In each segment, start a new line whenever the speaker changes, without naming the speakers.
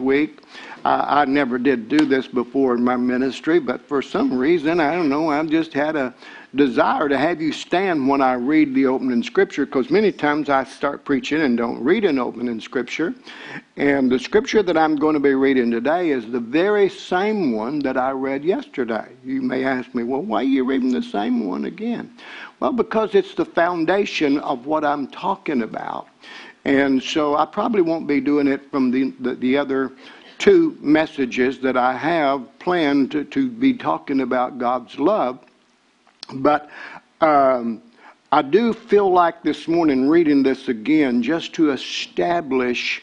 week. I, I never did do this before in my ministry, but for some reason, I don't know, I've just had a desire to have you stand when I read the opening scripture because many times I start preaching and don't read an opening scripture. And the scripture that I'm going to be reading today is the very same one that I read yesterday. You may ask me, well, why are you reading the same one again? Well, because it's the foundation of what I'm talking about. And so I probably won't be doing it from the, the, the other two messages that I have planned to, to be talking about God's love. But um, I do feel like this morning reading this again just to establish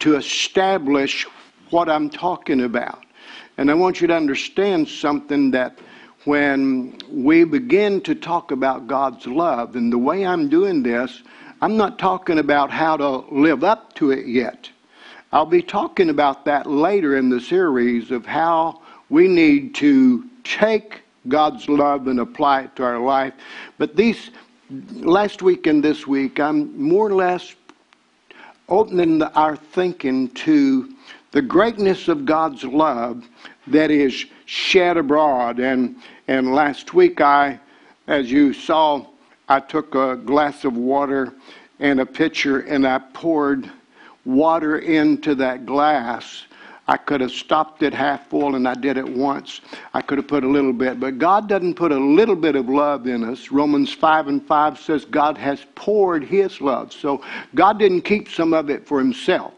to establish what I'm talking about. And I want you to understand something that when we begin to talk about God's love, and the way I'm doing this, I'm not talking about how to live up to it yet. I'll be talking about that later in the series of how we need to take God's love and apply it to our life. But these last week and this week, I'm more or less opening our thinking to the greatness of God's love that is shed abroad. And and last week, I, as you saw, I took a glass of water and a pitcher and I poured water into that glass. I could have stopped it half full and I did it once. I could have put a little bit, but God doesn't put a little bit of love in us. Romans 5 and 5 says God has poured His love. So God didn't keep some of it for Himself.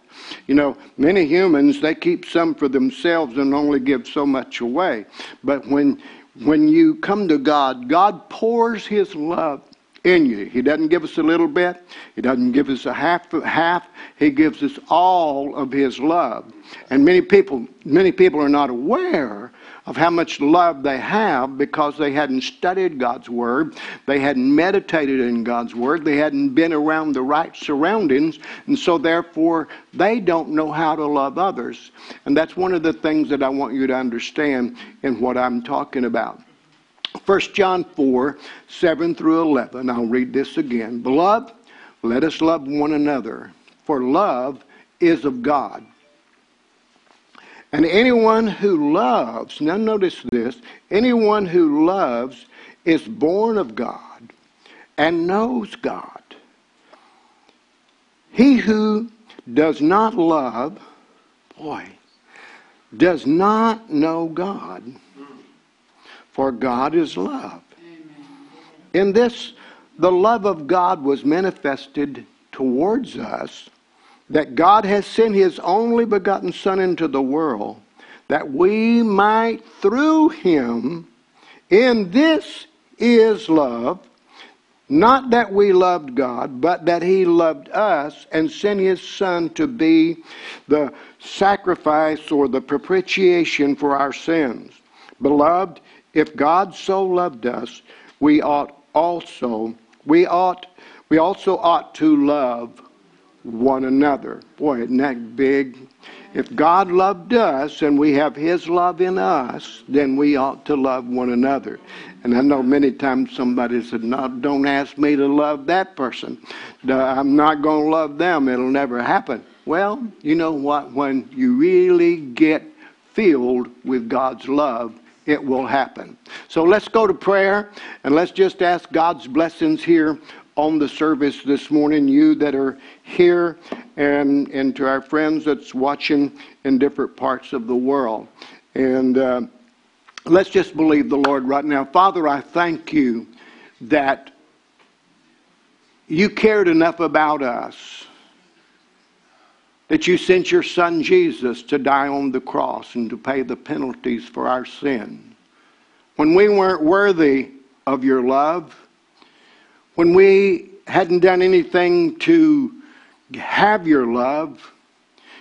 You know, many humans, they keep some for themselves and only give so much away. But when when you come to God, God pours His love in you. He doesn't give us a little bit. He doesn't give us a half half. He gives us all of his love. And many people many people are not aware of how much love they have because they hadn't studied God's Word, they hadn't meditated in God's Word, they hadn't been around the right surroundings, and so therefore they don't know how to love others. And that's one of the things that I want you to understand in what I'm talking about. 1 John 4 7 through 11. I'll read this again. Beloved, let us love one another, for love is of God. And anyone who loves, now notice this, anyone who loves is born of God and knows God. He who does not love, boy, does not know God, for God is love. In this, the love of God was manifested towards us that God has sent his only begotten Son into the world that we might through him, in this is love, not that we loved God, but that he loved us and sent his Son to be the sacrifice or the propitiation for our sins. Beloved, if God so loved us, we ought also we ought we also ought to love one another. Boy, isn't that big? If God loved us and we have His love in us, then we ought to love one another. And I know many times somebody said, No, don't ask me to love that person. I'm not going to love them. It'll never happen. Well, you know what? When you really get filled with God's love, it will happen. So let's go to prayer and let's just ask God's blessings here on the service this morning, you that are here, and, and to our friends that's watching in different parts of the world. And uh, let's just believe the Lord right now. Father, I thank you that you cared enough about us that you sent your son Jesus to die on the cross and to pay the penalties for our sin. When we weren't worthy of your love, when we hadn't done anything to have your love,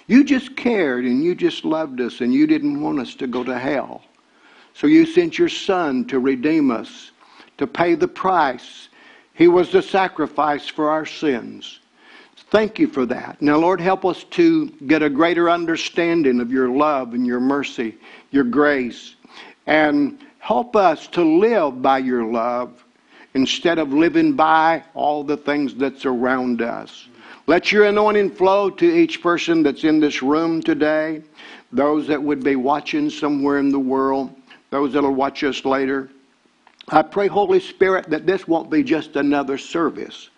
you just cared and you just loved us and you didn't want us to go to hell. So you sent your son to redeem us, to pay the price. He was the sacrifice for our sins. Thank you for that. Now, Lord, help us to get a greater understanding of your love and your mercy, your grace, and help us to live by your love instead of living by all the things that's around us. Let your anointing flow to each person that's in this room today, those that would be watching somewhere in the world, those that will watch us later. I pray, Holy Spirit, that this won't be just another service,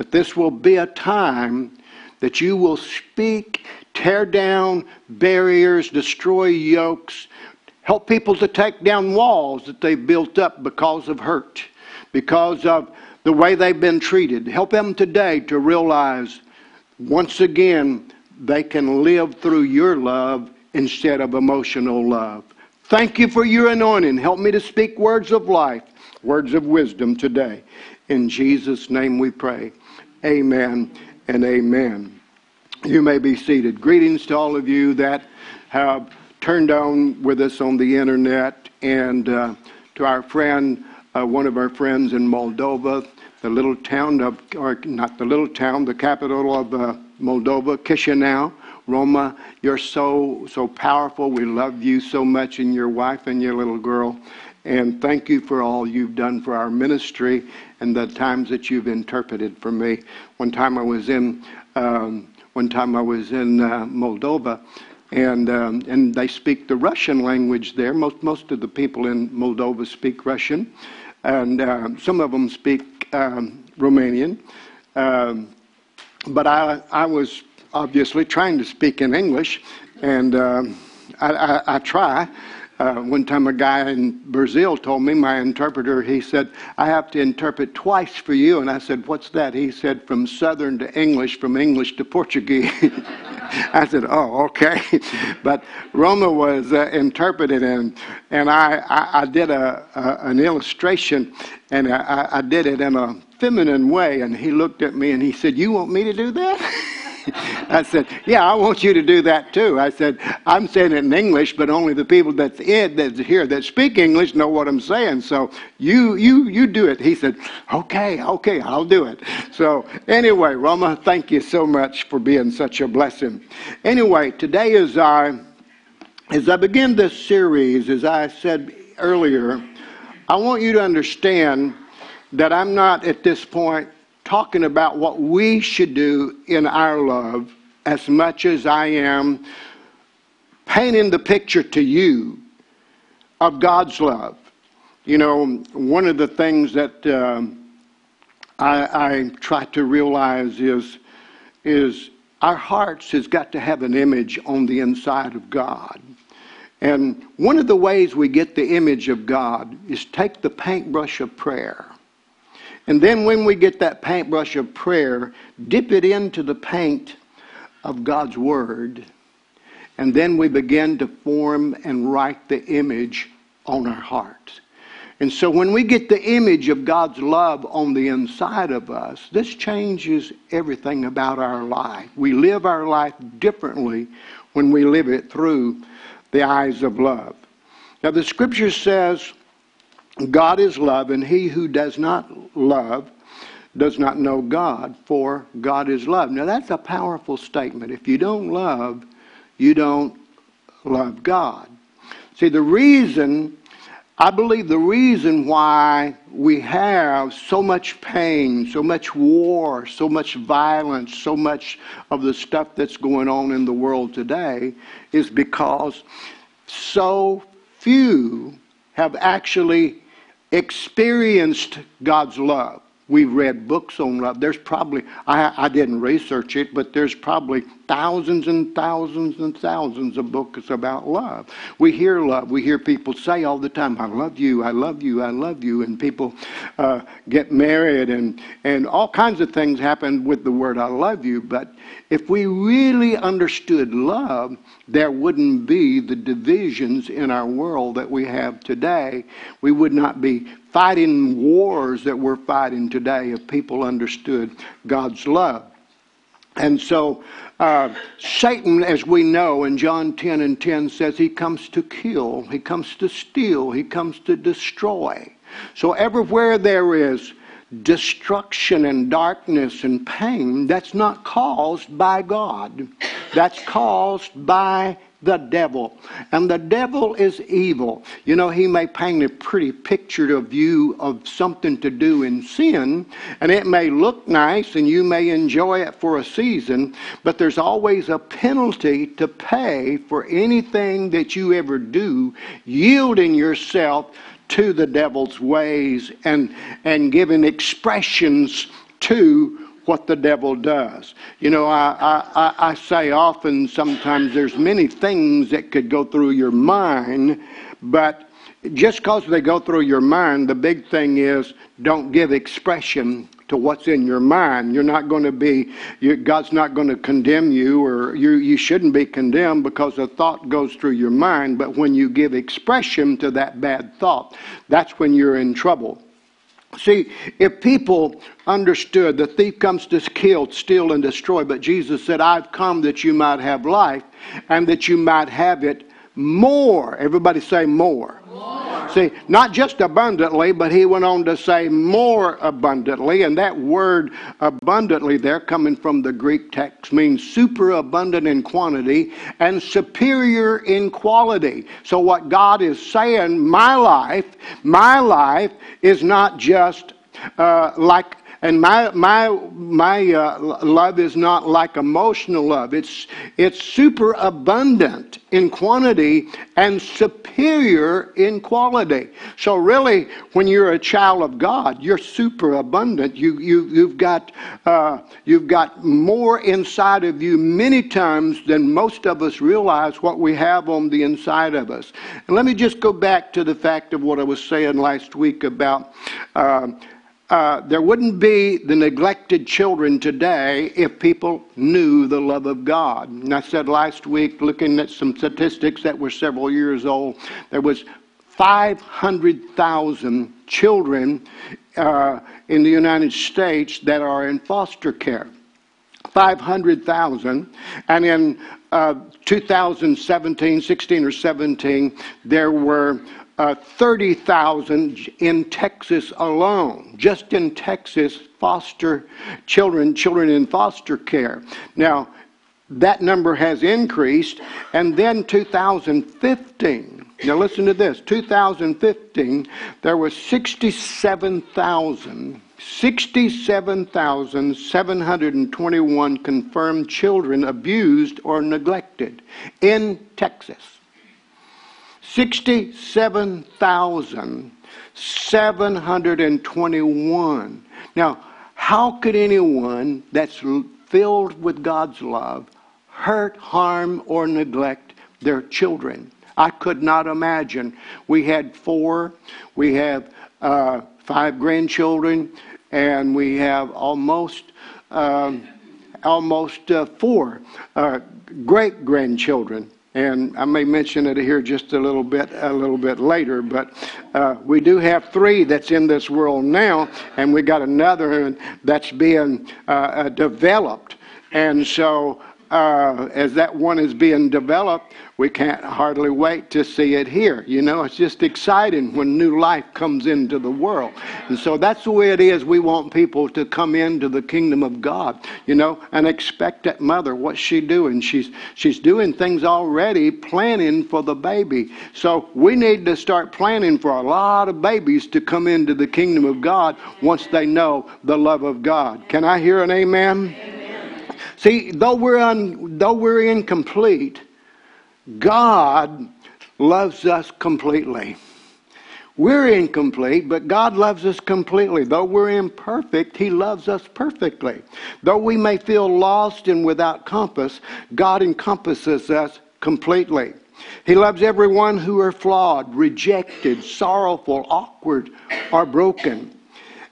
but this will be a time that you will speak, tear down barriers, destroy yokes, help people to take down walls that they've built up because of hurt, because of the way they've been treated. Help them today to realize once again they can live through your love instead of emotional love. Thank you for your anointing. Help me to speak words of life, words of wisdom today. In Jesus' name we pray. Amen and amen. You may be seated. Greetings to all of you that have turned on with us on the internet and uh, to our friend, uh, one of our friends in Moldova, the little town of, or not the little town, the capital of uh, Moldova, Chisinau. Roma, you're so, so powerful. We love you so much and your wife and your little girl. And thank you for all you've done for our ministry and the times that you've interpreted for me. One time I was in, um, one time I was in uh, Moldova, and um, and they speak the Russian language there. Most most of the people in Moldova speak Russian, and uh, some of them speak um, Romanian. Um, but I I was obviously trying to speak in English, and um, I, I, I, try. Uh, one time, a guy in Brazil told me, my interpreter, he said, I have to interpret twice for you. And I said, What's that? He said, From Southern to English, from English to Portuguese. I said, Oh, okay. but Roma was uh, interpreted, and, and I, I, I did a, a, an illustration, and I, I did it in a feminine way. And he looked at me and he said, You want me to do that? I said, Yeah, I want you to do that too. I said, I'm saying it in English, but only the people that's in that's here that speak English know what I'm saying. So you you you do it. He said, Okay, okay, I'll do it. So anyway, Roma, thank you so much for being such a blessing. Anyway, today is I as I begin this series, as I said earlier, I want you to understand that I'm not at this point talking about what we should do in our love as much as I am painting the picture to you of God's love. You know, one of the things that um, I, I try to realize is, is our hearts has got to have an image on the inside of God. And one of the ways we get the image of God is take the paintbrush of prayer and then when we get that paintbrush of prayer, dip it into the paint of God's Word. And then we begin to form and write the image on our hearts. And so when we get the image of God's love on the inside of us, this changes everything about our life. We live our life differently when we live it through the eyes of love. Now, the scripture says God is love, and he who does not love does not know God, for God is love. Now, that's a powerful statement. If you don't love, you don't love God. See, the reason, I believe the reason why we have so much pain, so much war, so much violence, so much of the stuff that's going on in the world today is because so few have actually experienced God's love. We've read books on love. There's probably, I, I didn't research it, but there's probably thousands and thousands and thousands of books about love. We hear love. We hear people say all the time, I love you, I love you, I love you. And people uh, get married and, and all kinds of things happen with the word I love you. But if we really understood love, there wouldn't be the divisions in our world that we have today. We would not be fighting wars that we're fighting today if people understood God's love. And so, uh, Satan, as we know in John 10 and 10, says he comes to kill, he comes to steal, he comes to destroy. So, everywhere there is destruction and darkness and pain, that's not caused by God, that's caused by the devil. And the devil is evil. You know, he may paint a pretty picture of you of something to do in sin, and it may look nice and you may enjoy it for a season, but there's always a penalty to pay for anything that you ever do, yielding yourself to the devil's ways and, and giving expressions to what the devil does. You know, I, I, I say often sometimes there's many things that could go through your mind, but just because they go through your mind, the big thing is don't give expression to what's in your mind. You're not going to be, you, God's not going to condemn you, or you, you shouldn't be condemned because a thought goes through your mind. But when you give expression to that bad thought, that's when you're in trouble. See, if people understood the thief comes to kill, steal, and destroy, but Jesus said, I've come that you might have life and that you might have it more. Everybody say more. more. See, not just abundantly, but he went on to say more abundantly. And that word abundantly there, coming from the Greek text, means superabundant in quantity and superior in quality. So, what God is saying, my life, my life is not just uh, like and my my my uh, love is not like emotional love. It's it's super abundant in quantity and superior in quality. So really, when you're a child of God, you're super abundant. You you you've got uh, you've got more inside of you many times than most of us realize what we have on the inside of us. And let me just go back to the fact of what I was saying last week about. Uh, uh, there wouldn't be the neglected children today if people knew the love of God. And I said last week, looking at some statistics that were several years old, there was 500,000 children uh, in the United States that are in foster care. 500,000. And in uh, 2017, 16 or 17, there were uh, 30,000 in Texas alone, just in Texas, foster children, children in foster care. Now, that number has increased, and then 2015. Now listen to this. 2015, there were 67,000 67,721 confirmed children abused or neglected in Texas. 67,721. Now, how could anyone that's filled with God's love hurt, harm, or neglect their children? I could not imagine. We had four, we have uh, five grandchildren, and we have almost. Um, almost uh, four uh, great grandchildren and I may mention it here just a little bit a little bit later. But uh, we do have three that's in this world now, and we got another that's being uh, uh developed. And so uh, as that one is being developed, we can't hardly wait to see it here. You know, it's just exciting when new life comes into the world. And so that's the way it is. We want people to come into the kingdom of God, you know, an expectant mother. What's she doing? She's, she's doing things already, planning for the baby. So we need to start planning for a lot of babies to come into the kingdom of God once they know the love of God. Can I hear an amen? amen. See, though we're, un, though we're incomplete, God loves us completely. We're incomplete, but God loves us completely. Though we're imperfect, He loves us perfectly. Though we may feel lost and without compass, God encompasses us completely. He loves everyone who are flawed, rejected, sorrowful, awkward, or broken.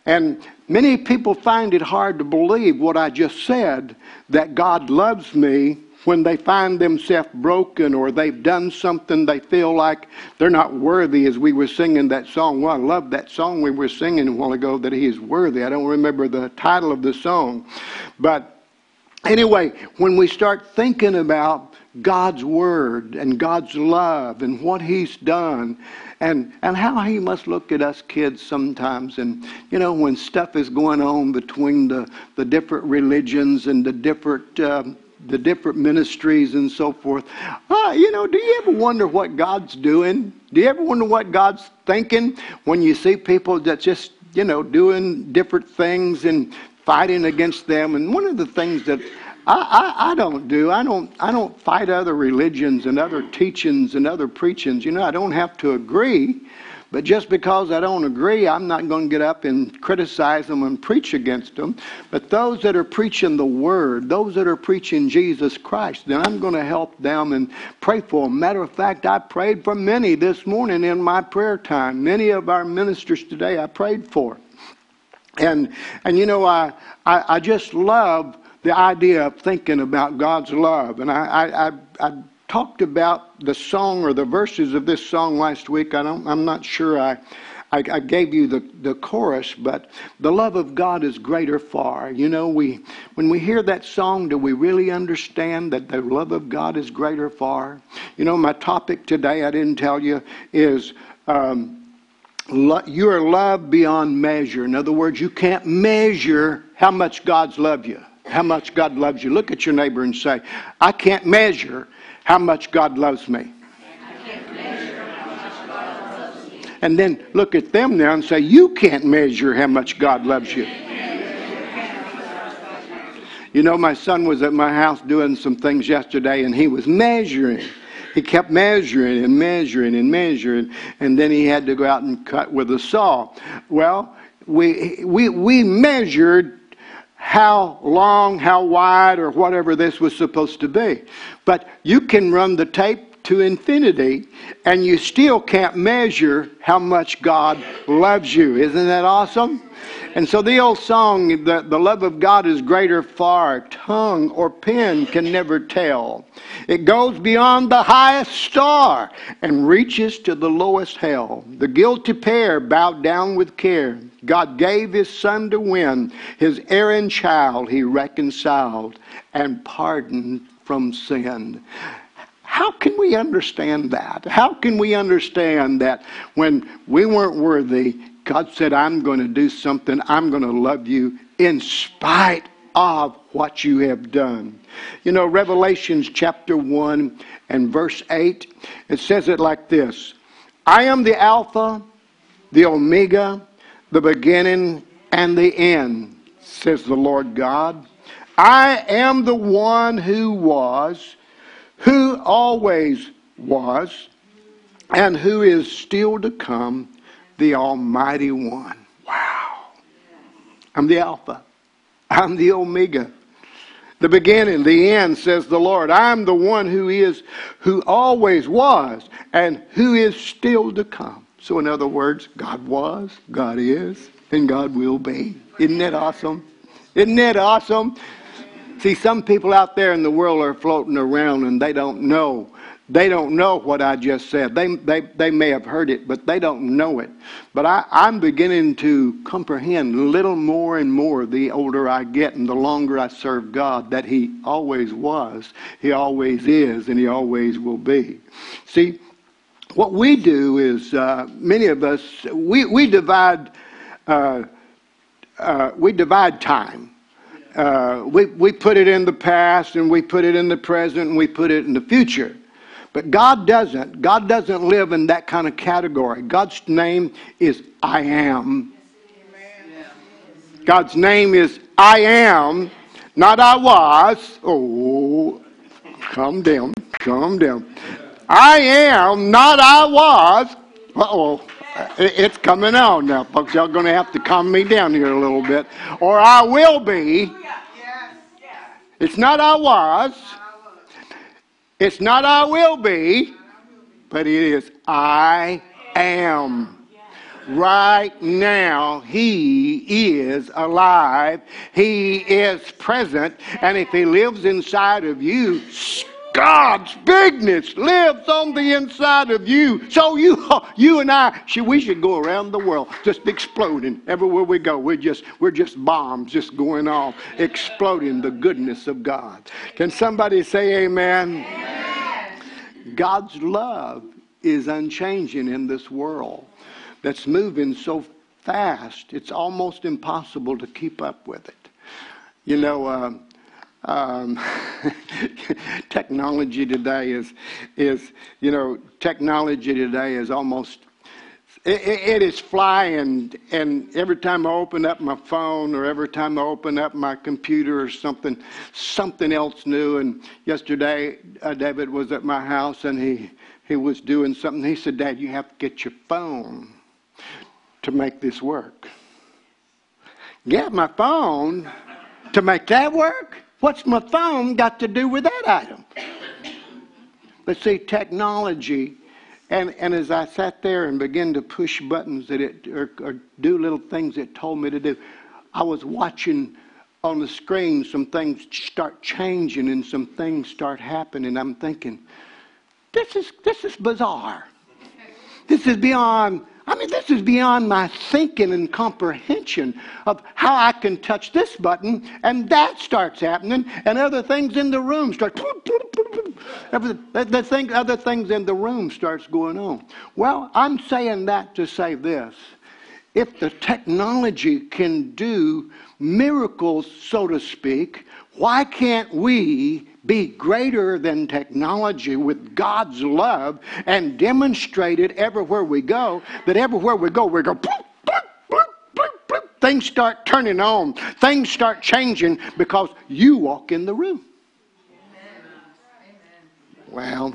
And many people find it hard to believe what I just said that God loves me when they find themselves broken or they've done something they feel like they're not worthy, as we were singing that song. Well, I love that song we were singing a while ago that He is worthy. I don't remember the title of the song. But anyway, when we start thinking about God's Word and God's love and what He's done and, and how he must look at us kids sometimes. And, you know, when stuff is going on between the, the different religions and the different um, the different ministries and so forth. Uh, you know, do you ever wonder what God's doing? Do you ever wonder what God's thinking when you see people that just, you know, doing different things and fighting against them? And one of the things that I, I, I, don't do. I don't. I don't fight other religions and other teachings and other preachings. You know, I don't have to agree. But just because I don't agree, I'm not going to get up and criticize them and preach against them. But those that are preaching the Word, those that are preaching Jesus Christ, then I'm going to help them and pray for them. Matter of fact, I prayed for many this morning in my prayer time. Many of our ministers today I prayed for. And, and you know, I, I, I just love the idea of thinking about God's love. And I, I, I, I talked about the song or the verses of this song last week. I don't, I'm not sure I, I, I, gave you the, the chorus, but the love of God is greater far. You know, we when we hear that song, do we really understand that the love of God is greater far? You know, my topic today, I didn't tell you, is um, lo- you are loved beyond measure. In other words, you can't measure how much God's loved you, how much God loves you. Look at your neighbor and say, I can't measure how much God loves me. And then look at them now and say, You can't measure how much God loves you. You know, my son was at my house doing some things yesterday and he was measuring. He kept measuring and measuring and measuring, and then he had to go out and cut with a saw. Well, we, we, we measured how long, how wide, or whatever this was supposed to be. But you can run the tape to infinity and you still can't measure how much God loves you. Isn't that awesome? And so the old song, the, the love of God is greater far, tongue or pen can never tell. It goes beyond the highest star and reaches to the lowest hell. The guilty pair bowed down with care. God gave his son to win. His erring child he reconciled and pardoned from sin. How can we understand that? How can we understand that when we weren't worthy, God said, I'm going to do something. I'm going to love you in spite of what you have done. You know, Revelations chapter 1 and verse 8, it says it like this I am the Alpha, the Omega, the beginning, and the end, says the Lord God. I am the one who was, who always was, and who is still to come the Almighty One. Wow. I'm the Alpha. I'm the Omega. The beginning, the end, says the Lord. I'm the one who is, who always was, and who is still to come. So, in other words, God was, God is, and God will be. Isn't that awesome? Isn't that awesome? See, some people out there in the world are floating around and they don't know they don't know what I just said. They, they, they may have heard it, but they don't know it. But I, I'm beginning to comprehend a little more and more the older I get and the longer I serve God that He always was, He always is, and He always will be. See, what we do is uh, many of us, we, we divide. Uh, uh, we divide time. Uh, we, we put it in the past and we put it in the present and we put it in the future. But God doesn't. God doesn't live in that kind of category. God's name is I am. God's name is I am, not I was. Oh, calm down, calm down. I am, not I was. Uh oh. It's coming on now, folks. Y'all going to have to calm me down here a little bit. Or I will be. It's not I was. It's not I will be, but it is I am. Right now, He is alive. He is present. And if He lives inside of you, God's bigness lives on the inside of you. So you, you and I, we should go around the world just exploding everywhere we go. We're just, we're just bombs just going off, exploding the goodness of God. Can somebody say Amen? amen. God's love is unchanging in this world that's moving so fast. It's almost impossible to keep up with it. You know. Uh, Um, technology today is, is, you know, technology today is almost it, it is flying, and every time I open up my phone or every time I open up my computer or something, something else new. And yesterday, uh, David was at my house and he, he was doing something. He said, Dad, you have to get your phone to make this work. Get my phone to make that work? What's my phone got to do with that item? But see, technology and, and as I sat there and began to push buttons that it, or, or do little things it told me to do, I was watching on the screen some things start changing and some things start happening. I'm thinking, this is, this is bizarre. This is beyond I mean, this is beyond my thinking and comprehension of how I can touch this button and that starts happening, and other things in the room start. The thing, other things in the room starts going on. Well, I'm saying that to say this: if the technology can do miracles, so to speak, why can't we be greater than technology with God's love and demonstrate it everywhere we go, that everywhere we go, we go, bloop, bloop, bloop. things start turning on, things start changing because you walk in the room. Well,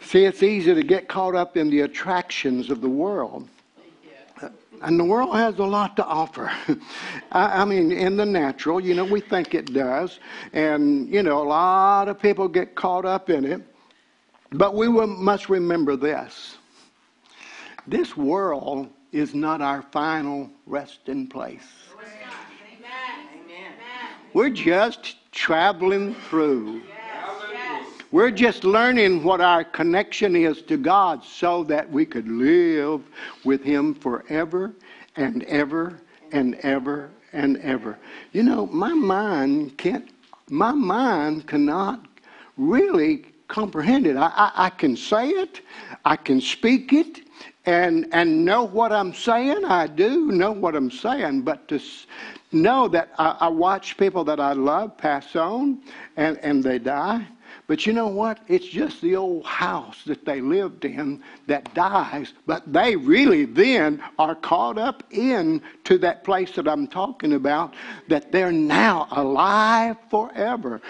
see, it's easy to get caught up in the attractions of the world. And the world has a lot to offer. I, I, mean, in the natural, you know, we think it does. And, you know, a lot of people get caught up in it. But we must remember this this world is not our final resting place. Amen. We're just traveling through. We're just learning what our connection is to God so that we could live with Him forever and ever and ever and ever. You know, my mind can't, my mind cannot really comprehend it. I, I, I can say it, I can speak it, and and know what I'm saying. I do know what I'm saying, but to know that I, I watch people that I love pass on and, and they die but you know what? It's just the old house that they lived in that dies, but they really then are caught up in to that place that I'm talking about that they're now alive forever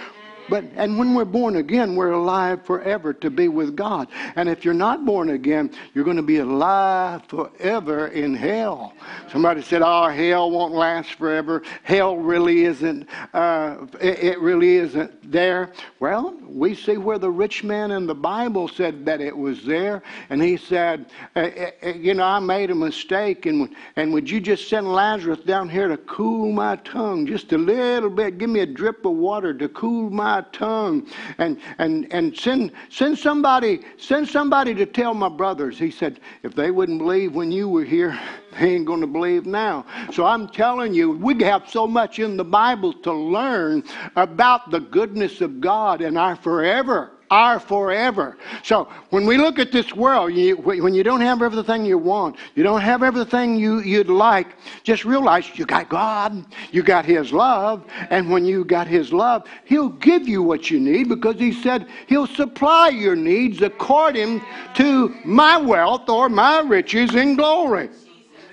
but and when we're born again, we're alive forever to be with God. And if you're not born again, you're going to be alive forever in hell. Somebody said, "Oh, hell won't last forever. Hell really isn't. Uh, it, it really isn't there." Well, we see where the rich man in the Bible said that it was there, and he said, uh, uh, "You know, I made a mistake, and and would you just send Lazarus down here to cool my tongue just a little bit? Give me a drip of water to cool my my tongue and, and, and send, send, somebody, send somebody to tell my brothers. He said, if they wouldn't believe when you were here, they ain't going to believe now. So I'm telling you, we have so much in the Bible to learn about the goodness of God and our forever are forever. So when we look at this world, you, when you don't have everything you want, you don't have everything you, you'd like, just realize you got God, you got His love, and when you got His love, He'll give you what you need because He said He'll supply your needs according to my wealth or my riches in glory.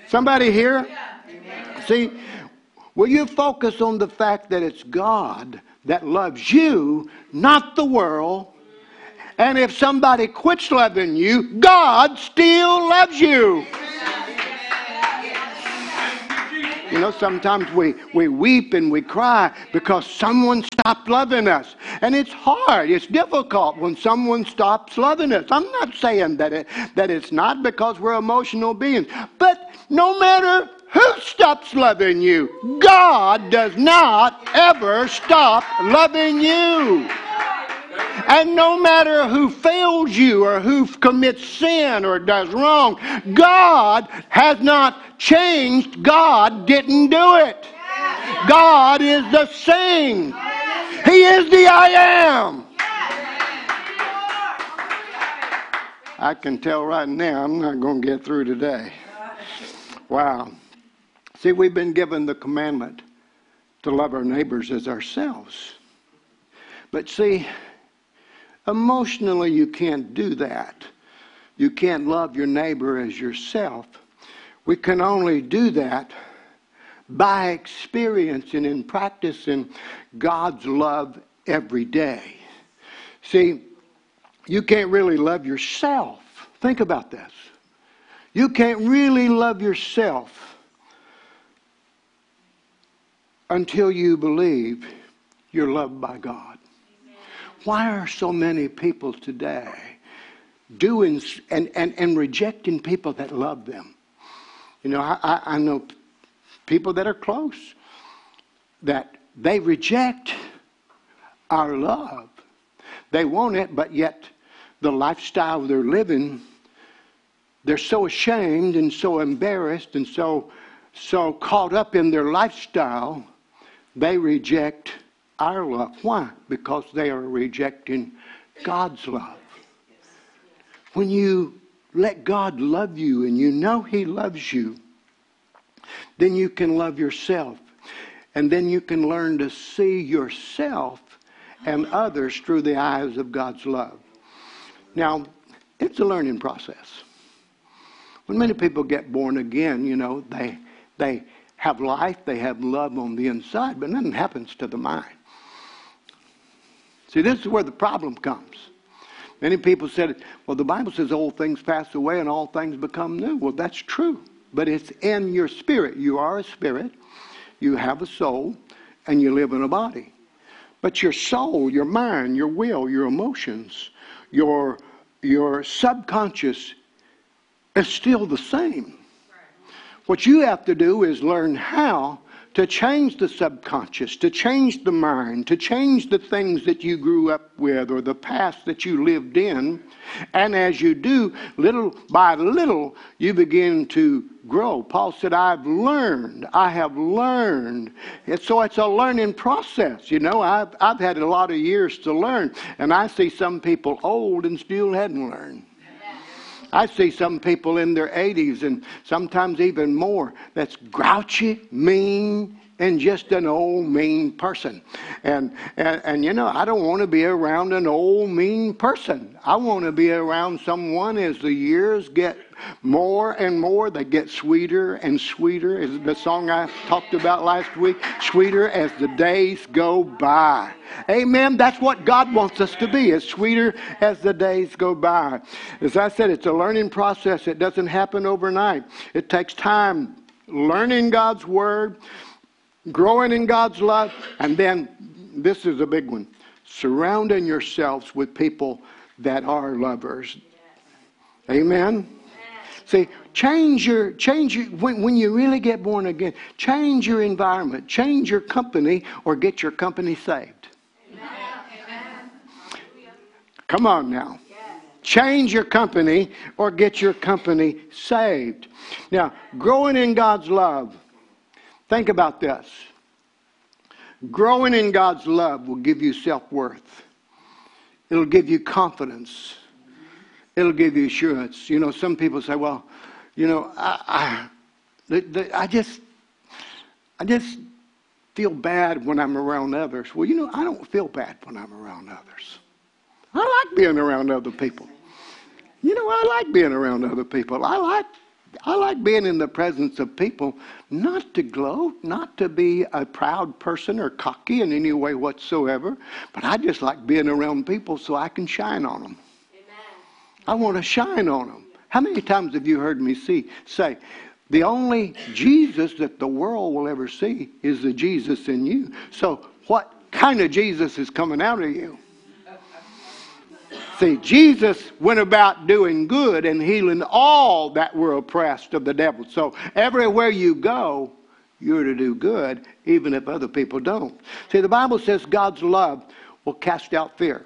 Somebody here? See, will you focus on the fact that it's God that loves you, not the world, and if somebody quits loving you, God still loves you. You know, sometimes we, we weep and we cry because someone stopped loving us. And it's hard, it's difficult when someone stops loving us. I'm not saying that, it, that it's not because we're emotional beings, but no matter who stops loving you, God does not ever stop loving you. And no matter who fails you or who commits sin or does wrong, God has not changed. God didn't do it. God is the same. He is the I am. I can tell right now I'm not going to get through today. Wow. See, we've been given the commandment to love our neighbors as ourselves. But see, emotionally, you can't do that. You can't love your neighbor as yourself. We can only do that by experiencing and practicing God's love every day. See, you can't really love yourself. Think about this. You can't really love yourself until you believe you're loved by God. Why are so many people today doing and, and, and rejecting people that love them? You know, I, I know people that are close that they reject our love. They want it, but yet the lifestyle they're living, they're so ashamed and so embarrassed and so so caught up in their lifestyle, they reject our love. Why? Because they are rejecting God's love. When you let God love you and you know He loves you, then you can love yourself. And then you can learn to see yourself and others through the eyes of God's love. Now, it's a learning process. When many people get born again, you know, they, they have life, they have love on the inside, but nothing happens to the mind. See, this is where the problem comes. Many people said, well, the Bible says old things pass away and all things become new. Well, that's true, but it's in your spirit. You are a spirit, you have a soul, and you live in a body. But your soul, your mind, your will, your emotions, your, your subconscious is still the same. What you have to do is learn how to change the subconscious, to change the mind, to change the things that you grew up with or the past that you lived in. And as you do, little by little, you begin to grow. Paul said, I've learned. I have learned. And so it's a learning process. You know, I've, I've had a lot of years to learn. And I see some people old and still hadn't learned. I see some people in their 80s and sometimes even more that's grouchy, mean, and just an old mean person. And, and, and you know, I don't want to be around an old mean person. I want to be around someone as the years get more and more, they get sweeter and sweeter. Is the song I talked about last week? Sweeter as the days go by. Amen. That's what God wants us to be, as sweeter as the days go by. As I said, it's a learning process. It doesn't happen overnight. It takes time learning God's word, growing in God's love, and then this is a big one surrounding yourselves with people that are lovers. Amen. See, change your change your when, when you really get born again, change your environment, change your company, or get your company saved. Amen. Come on now. Change your company or get your company saved. Now, growing in God's love. Think about this. Growing in God's love will give you self worth. It'll give you confidence it'll give you assurance. You know, some people say, well, you know, I, I, I just, I just feel bad when I'm around others. Well, you know, I don't feel bad when I'm around others. I like being around other people. You know, I like being around other people. I like I like being in the presence of people, not to gloat, not to be a proud person or cocky in any way whatsoever, but I just like being around people so I can shine on them. I want to shine on them. How many times have you heard me see, say, the only Jesus that the world will ever see is the Jesus in you. So, what kind of Jesus is coming out of you? See, Jesus went about doing good and healing all that were oppressed of the devil. So, everywhere you go, you're to do good, even if other people don't. See, the Bible says God's love will cast out fear.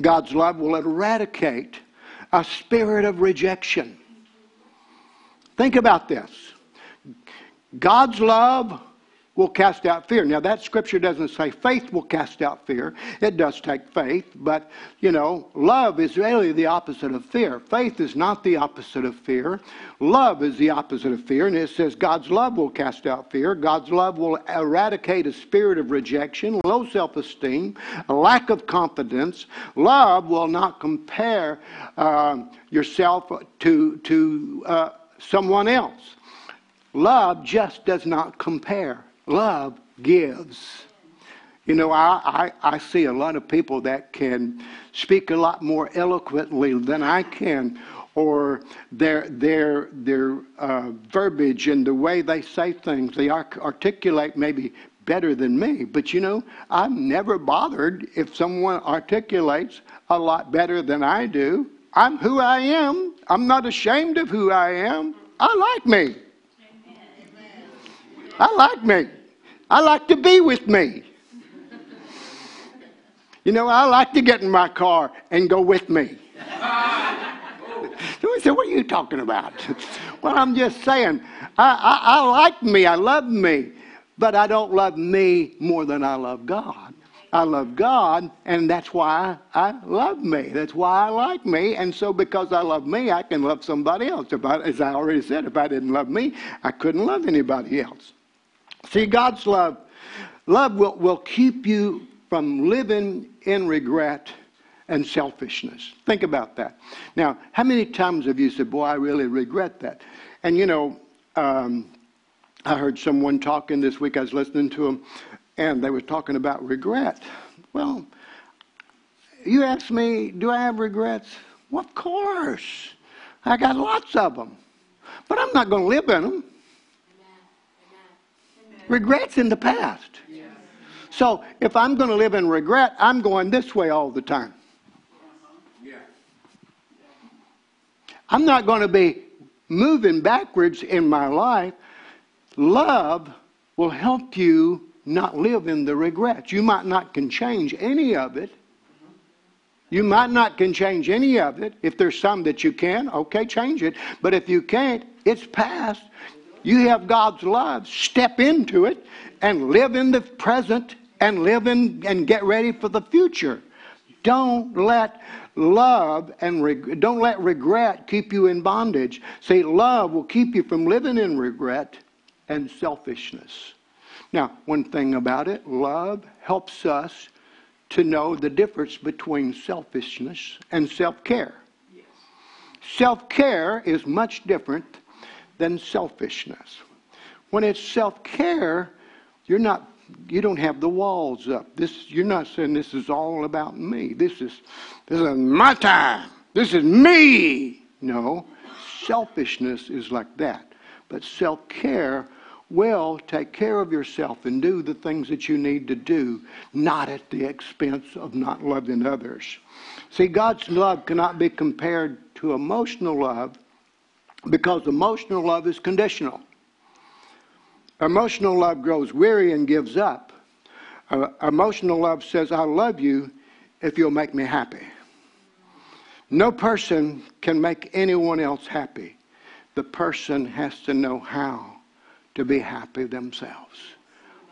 God's love will eradicate a spirit of rejection. Think about this God's love will cast out fear. Now, that scripture doesn't say faith will cast out fear. It does take faith, but, you know, love is really the opposite of fear. Faith is not the opposite of fear. Love is the opposite of fear, and it says God's love will cast out fear. God's love will eradicate a spirit of rejection, low self esteem, a lack of confidence. Love will not compare uh, yourself to, to uh, someone else. Love just does not compare. Love gives. You know, I, I, I, see a lot of people that can speak a lot more eloquently than I can, or their, their, their uh, verbiage and the way they say things, they articulate maybe better than me. But you know, I'm never bothered if someone articulates a lot better than I do. I'm who I am. I'm not ashamed of who I am. I like me. I like me. I like to be with me. You know, I like to get in my car and go with me. So he said, What are you talking about? well, I'm just saying, I, I, I like me, I love me, but I don't love me more than I love God. I love God, and that's why I love me. That's why I like me. And so, because I love me, I can love somebody else. If I, as I already said, if I didn't love me, I couldn't love anybody else. See, God's love, love will, will keep you from living in regret and selfishness. Think about that. Now, how many times have you said, Boy, I really regret that? And you know, um, I heard someone talking this week, I was listening to them, and they were talking about regret. Well, you ask me, do I have regrets? Well, of course. I got lots of them. But I'm not going to live in them. Regrets in the past. So if I'm going to live in regret, I'm going this way all the time. I'm not going to be moving backwards in my life. Love will help you not live in the regrets. You might not can change any of it. You might not can change any of it. If there's some that you can, okay, change it. But if you can't, it's past. You have God's love. Step into it and live in the present and live in and get ready for the future. Don't let love and reg- don't let regret keep you in bondage. See, love will keep you from living in regret and selfishness. Now, one thing about it, love helps us to know the difference between selfishness and self care. Yes. Self care is much different than selfishness. When it's self care, you're not you don't have the walls up. This you're not saying this is all about me. This is this is my time. This is me. No. Selfishness is like that. But self-care will take care of yourself and do the things that you need to do, not at the expense of not loving others. See, God's love cannot be compared to emotional love because emotional love is conditional. Emotional love grows weary and gives up. Uh, emotional love says, I love you if you'll make me happy. No person can make anyone else happy. The person has to know how to be happy themselves.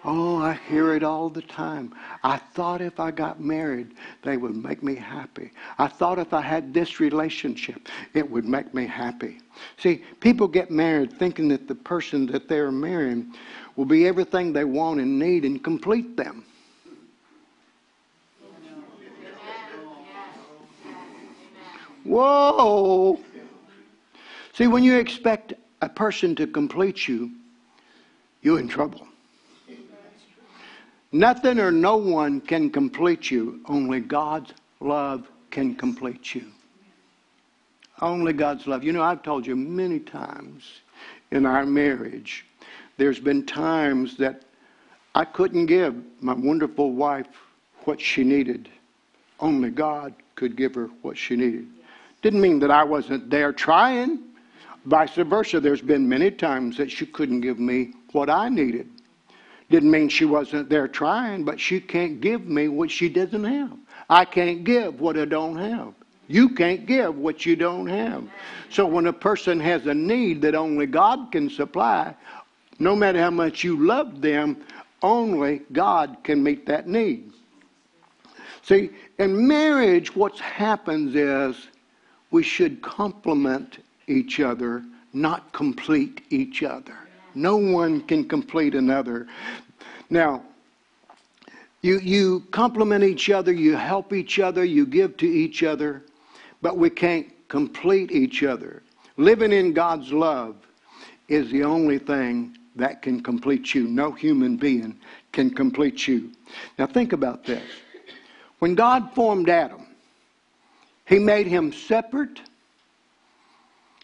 Oh, I hear it all the time. I thought if I got married, they would make me happy. I thought if I had this relationship, it would make me happy. See, people get married thinking that the person that they're marrying will be everything they want and need and complete them. Whoa! See, when you expect a person to complete you, you're in trouble. Nothing or no one can complete you. Only God's love can complete you. Only God's love. You know, I've told you many times in our marriage, there's been times that I couldn't give my wonderful wife what she needed. Only God could give her what she needed. Didn't mean that I wasn't there trying. Vice versa, there's been many times that she couldn't give me what I needed. Didn't mean she wasn't there trying, but she can't give me what she doesn't have. I can't give what I don't have. You can't give what you don't have. So when a person has a need that only God can supply, no matter how much you love them, only God can meet that need. See, in marriage, what happens is we should complement each other, not complete each other. No one can complete another. Now, you, you complement each other, you help each other, you give to each other, but we can't complete each other. Living in God's love is the only thing that can complete you. No human being can complete you. Now, think about this. When God formed Adam, He made him separate,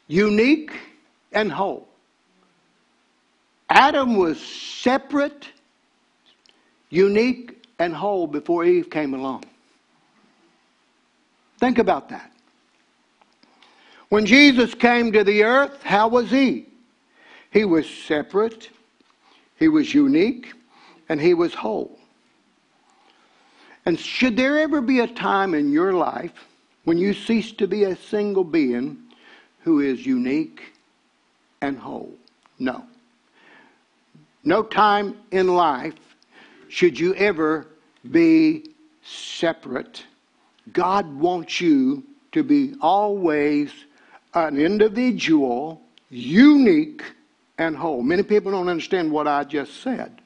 unique, and whole. Adam was separate, unique, and whole before Eve came along. Think about that. When Jesus came to the earth, how was he? He was separate, he was unique, and he was whole. And should there ever be a time in your life when you cease to be a single being who is unique and whole? No. No time in life should you ever be separate. God wants you to be always an individual, unique, and whole. Many people don't understand what I just said.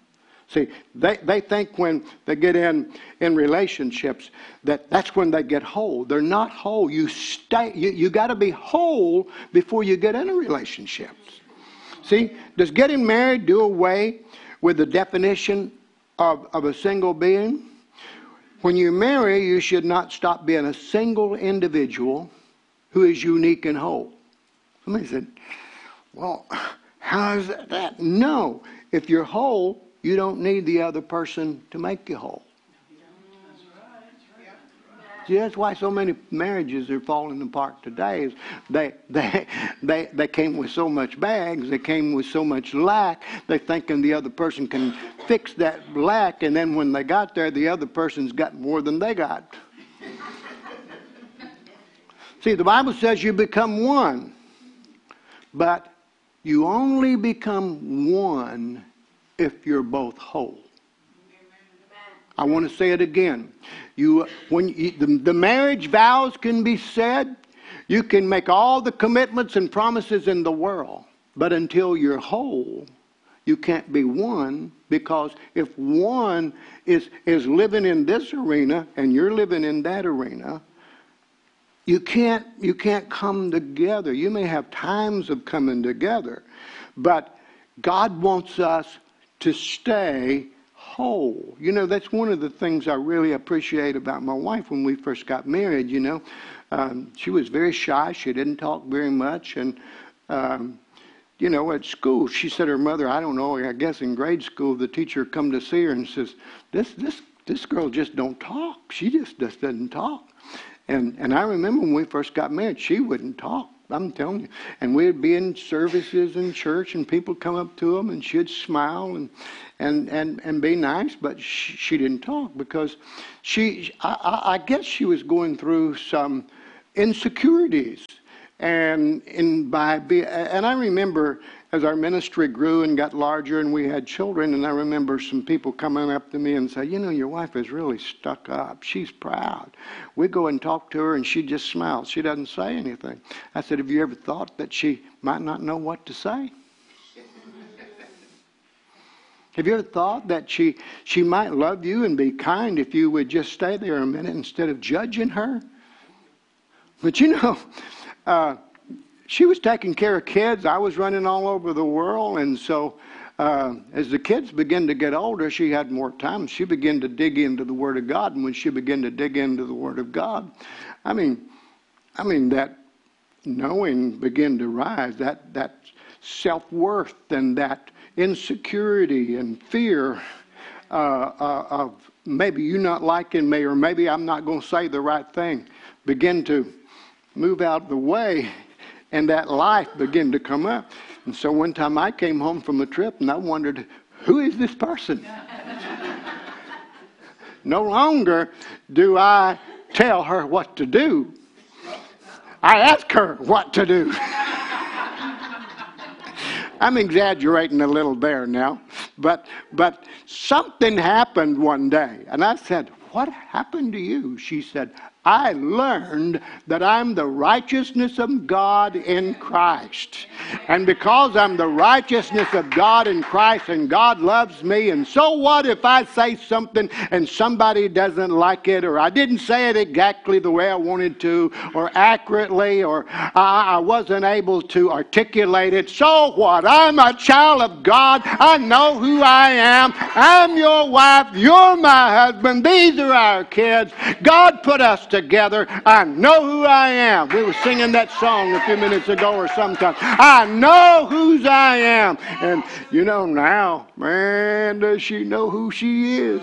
See, they, they think when they get in in relationships that that's when they get whole. They're not whole. You stay. You, you got to be whole before you get into relationships. See, does getting married do away with the definition of, of a single being? When you marry, you should not stop being a single individual who is unique and whole. Somebody said, Well, how is that? No. If you're whole, you don't need the other person to make you whole. See, that's why so many marriages are falling apart today. Is they they they they came with so much bags, they came with so much lack. They thinking the other person can fix that lack, and then when they got there, the other person's got more than they got. See, the Bible says you become one, but you only become one if you're both whole. I want to say it again. You, when you, the, the marriage vows can be said, you can make all the commitments and promises in the world, but until you're whole, you can't be one because if one is, is living in this arena and you're living in that arena, you can't, you can't come together. You may have times of coming together, but God wants us to stay whole. You know, that's one of the things I really appreciate about my wife when we first got married. You know, um, she was very shy. She didn't talk very much, and um, you know, at school, she said her mother, I don't know, I guess in grade school, the teacher come to see her and says, "This, this, this girl just don't talk. She just, just doesn't talk." And, and I remember when we first got married, she wouldn't talk. I'm telling you. And we'd be in services in church, and people come up to them, and she'd smile and and and, and be nice, but she, she didn't talk because she. I, I guess she was going through some insecurities, and in by and I remember as our ministry grew and got larger and we had children, and I remember some people coming up to me and say, You know, your wife is really stuck up. She's proud. We go and talk to her, and she just smiles. She doesn't say anything. I said, Have you ever thought that she might not know what to say? Have you ever thought that she, she might love you and be kind if you would just stay there a minute instead of judging her? But you know, uh, she was taking care of kids. I was running all over the world. And so uh, as the kids began to get older, she had more time. She began to dig into the Word of God. And when she began to dig into the Word of God, I mean, I mean, that knowing began to rise, that, that self worth and that insecurity and fear uh, uh, of maybe you not liking me or maybe I'm not going to say the right thing begin to move out of the way and that life began to come up. And so one time I came home from a trip and I wondered, who is this person? no longer do I tell her what to do. I ask her what to do. I'm exaggerating a little there now, but but something happened one day, and I said, "What happened to you?" She said, I learned that I'm the righteousness of God in Christ. And because I'm the righteousness of God in Christ and God loves me, and so what if I say something and somebody doesn't like it, or I didn't say it exactly the way I wanted to, or accurately, or I, I wasn't able to articulate it? So what? I'm a child of God. I know who I am. I'm your wife. You're my husband. These are our kids. God put us together. I know who I am. We were singing that song a few minutes ago or sometime. I know whose I am. And you know, now, man, does she know who she is?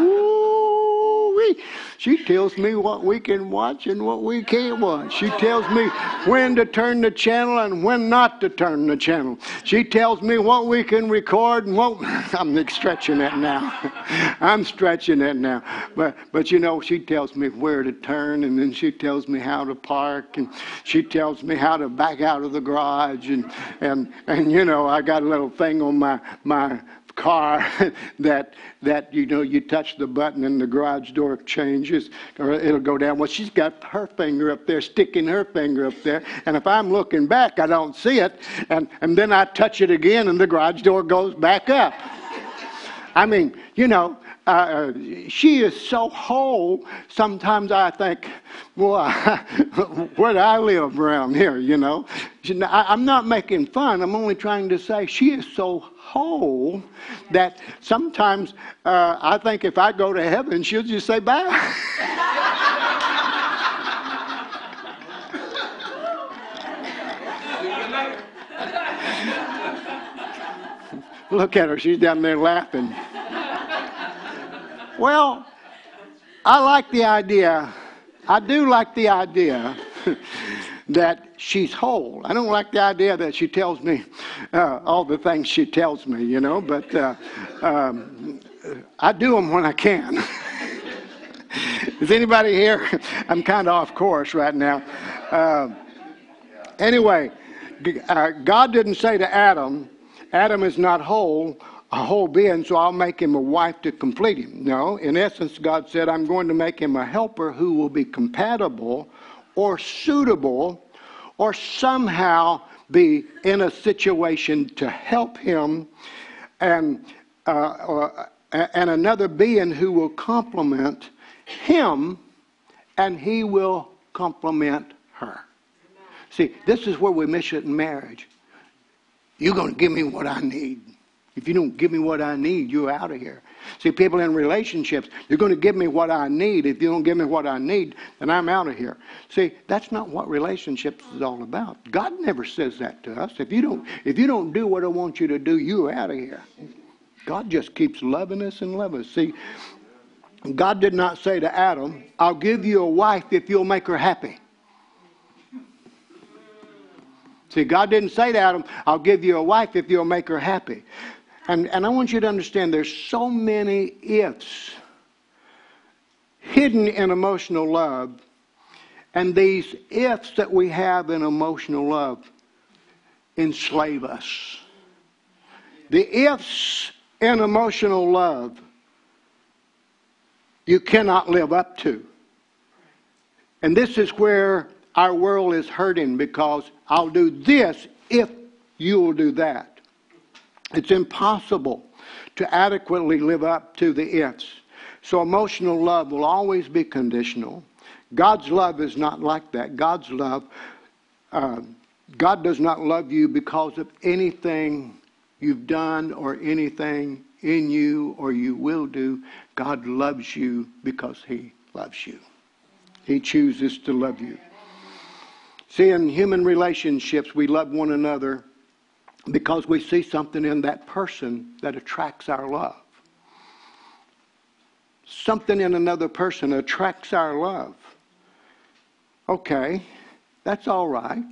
Ooh-wee. She tells me what we can watch and what we can't watch. She tells me when to turn the channel and when not to turn the channel. She tells me what we can record and what I'm stretching it now. I'm stretching it now. But but you know, she tells me where to turn and then she tells me how to park and she tells me how to back out of the garage and and and you know, I got a little thing on my my car that that you know you touch the button and the garage door changes or it'll go down. Well she's got her finger up there sticking her finger up there. And if i'm looking back i don't see it. And and then i touch it again and the garage door goes back up. I mean you know uh, she is so whole. Sometimes I think, well, where do I live around here? You know, I'm not making fun. I'm only trying to say she is so whole that sometimes uh, I think if I go to heaven, she'll just say bye. Look at her, she's down there laughing. Well, I like the idea. I do like the idea that she's whole. I don't like the idea that she tells me uh, all the things she tells me, you know, but uh, um, I do them when I can. Is anybody here? I'm kind of off course right now. Uh, anyway, uh, God didn't say to Adam, Adam is not whole a whole being, so I'll make him a wife to complete him. No, in essence, God said, I'm going to make him a helper who will be compatible or suitable or somehow be in a situation to help him and, uh, and another being who will complement him and he will complement her. See, this is where we miss it in marriage. You're going to give me what I need. If you don't give me what I need, you're out of here. See, people in relationships, you're going to give me what I need. If you don't give me what I need, then I'm out of here. See, that's not what relationships is all about. God never says that to us. If you don't, if you don't do what I want you to do, you're out of here. God just keeps loving us and loving us. See, God did not say to Adam, I'll give you a wife if you'll make her happy. See, God didn't say to Adam, I'll give you a wife if you'll make her happy. And, and I want you to understand there's so many ifs hidden in emotional love. And these ifs that we have in emotional love enslave us. The ifs in emotional love you cannot live up to. And this is where our world is hurting because I'll do this if you'll do that. It's impossible to adequately live up to the ifs. So emotional love will always be conditional. God's love is not like that. God's love, uh, God does not love you because of anything you've done or anything in you or you will do. God loves you because He loves you. He chooses to love you. See, in human relationships, we love one another because we see something in that person that attracts our love. Something in another person attracts our love. Okay, that's all right.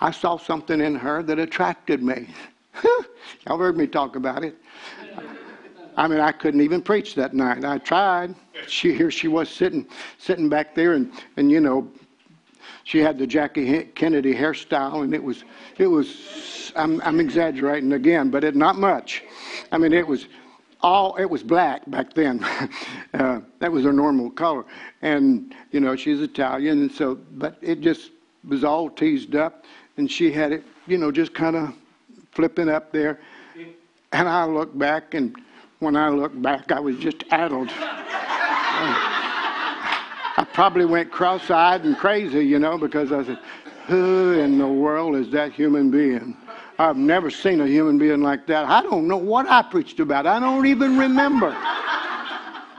I saw something in her that attracted me. Y'all heard me talk about it. I mean, I couldn't even preach that night. I tried. She here she was sitting, sitting back there, and and you know, she had the Jackie Kennedy hairstyle, and it was, it was. I'm, I'm exaggerating again, but it not much. I mean, it was all it was black back then. uh, that was her normal color, and you know she's Italian, and so but it just was all teased up, and she had it, you know, just kind of flipping up there, and I look back, and when I look back, I was just addled. I probably went cross-eyed and crazy, you know, because I said, "Who in the world is that human being?" I've never seen a human being like that. I don't know what I preached about. I don't even remember.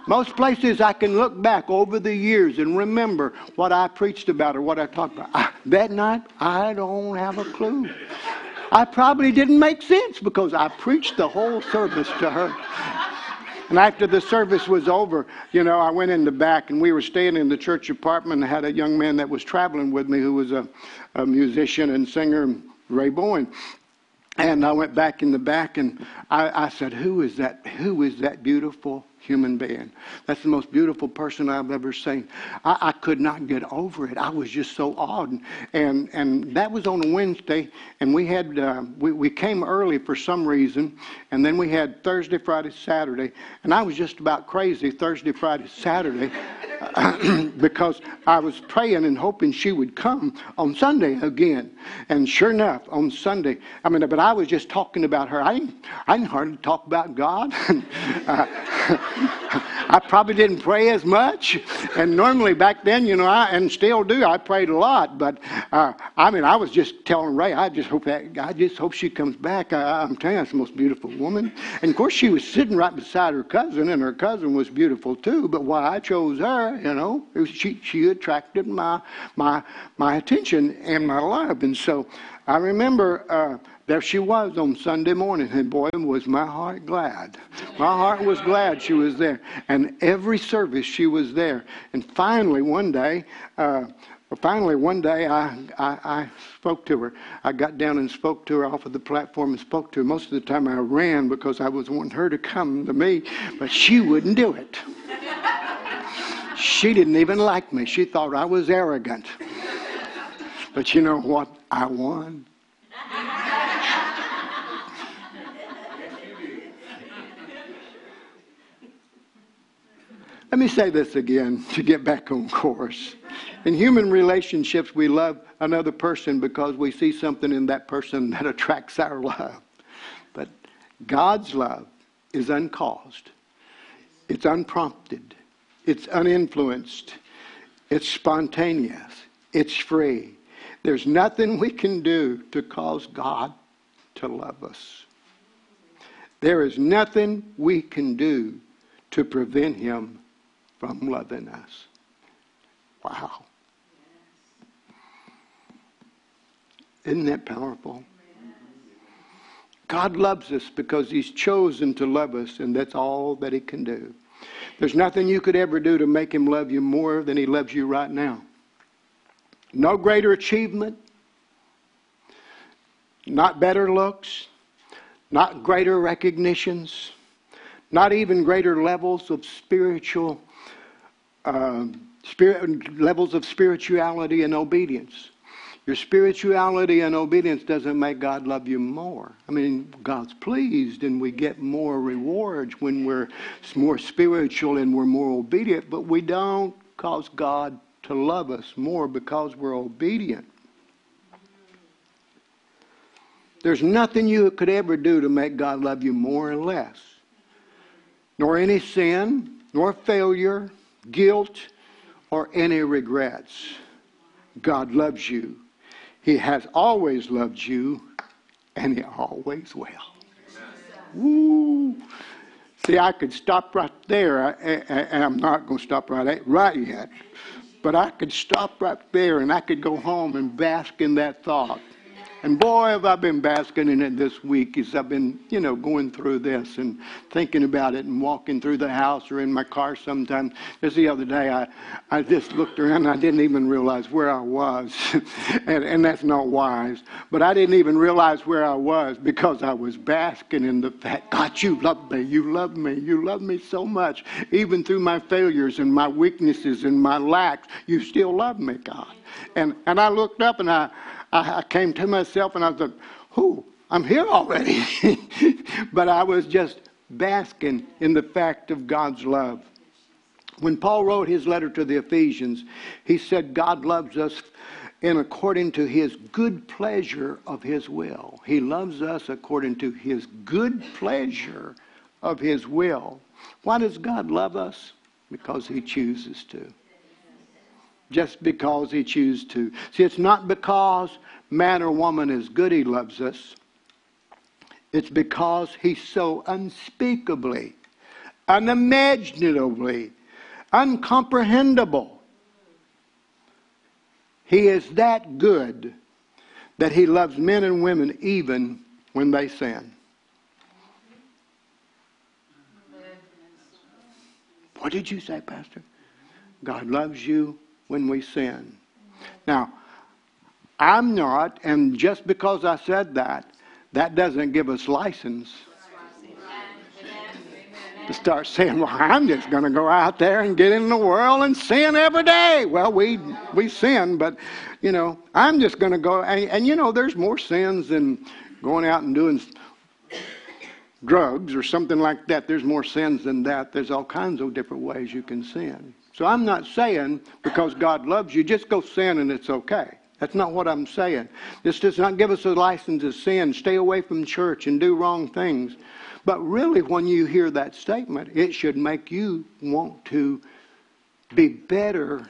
Most places I can look back over the years and remember what I preached about or what I talked about. I, that night, I don't have a clue. I probably didn't make sense because I preached the whole service to her. And after the service was over, you know, I went in the back and we were staying in the church apartment. I had a young man that was traveling with me who was a, a musician and singer, Ray Bowen. And I went back in the back and I, I, said, Who is that? Who is that beautiful human being? That's the most beautiful person I've ever seen. I, I could not get over it. I was just so awed. And, and that was on a Wednesday. And we had, uh, we, we came early for some reason. And then we had Thursday, Friday, Saturday. And I was just about crazy Thursday, Friday, Saturday. because I was praying and hoping she would come on Sunday again. And sure enough, on Sunday, I mean, but I was just talking about her. I didn't, I didn't hardly talk about God. uh, I probably didn't pray as much. And normally back then, you know, I, and still do, I prayed a lot. But uh, I mean, I was just telling Ray, I just hope that, I just hope she comes back. I, I'm telling you, that's the most beautiful woman. And of course, she was sitting right beside her cousin, and her cousin was beautiful too. But why I chose her, you know, it was, she, she attracted my, my, my attention and my love. And so I remember uh, there she was on Sunday morning, and boy, was my heart glad. My heart was glad she was there. And every service she was there. And finally, one day, uh, finally, one day I, I, I, spoke to her. I got down and spoke to her off of the platform and spoke to her. Most of the time I ran because I was wanting her to come to me, but she wouldn't do it. She didn't even like me. She thought I was arrogant. But you know what? I won. Let me say this again to get back on course. In human relationships, we love another person because we see something in that person that attracts our love. But God's love is uncaused, it's unprompted, it's uninfluenced, it's spontaneous, it's free. There's nothing we can do to cause God to love us. There is nothing we can do to prevent Him from loving us. Wow. Isn't that powerful? God loves us because He's chosen to love us, and that's all that He can do. There's nothing you could ever do to make Him love you more than He loves you right now. No greater achievement, not better looks, not greater recognitions, not even greater levels of spiritual uh, spirit, levels of spirituality and obedience. Your spirituality and obedience doesn't make God love you more. I mean, God's pleased and we get more rewards when we're more spiritual and we're more obedient, but we don't cause God to love us more because we're obedient. There's nothing you could ever do to make God love you more or less, nor any sin, nor failure, guilt, or any regrets. God loves you. He has always loved you, and He always will. Woo! See, I could stop right there, and I'm not going to stop right, right yet. But I could stop right there, and I could go home and bask in that thought. And boy, have I been basking in it this week as I've been, you know, going through this and thinking about it and walking through the house or in my car sometimes. Just the other day, I, I just looked around and I didn't even realize where I was. and, and that's not wise. But I didn't even realize where I was because I was basking in the fact, God, you love me. You love me. You love me so much. Even through my failures and my weaknesses and my lacks, you still love me, God. And, and I looked up and I, I, came to myself and I like, whoo, I'm here already. but I was just basking in the fact of God's love. When Paul wrote his letter to the Ephesians, he said, God loves us in according to his good pleasure of his will. He loves us according to his good pleasure of his will. Why does God love us? Because he chooses to just because he chooses to. See, it's not because man or woman is good he loves us. It's because he's so unspeakably, unimaginably, uncomprehendable. He is that good that he loves men and women even when they sin. What did you say, Pastor? God loves you when we sin. Now, I'm not, and just because I said that, that doesn't give us license to start saying, "Well, I'm just going to go out there and get in the world and sin every day." Well, we we sin, but you know, I'm just going to go. And, and you know, there's more sins than going out and doing drugs or something like that. There's more sins than that. There's all kinds of different ways you can sin. So I'm not saying because God loves you, just go sin and it's okay. That's not what I'm saying. This does not give us a license to sin, stay away from church, and do wrong things. But really, when you hear that statement, it should make you want to be better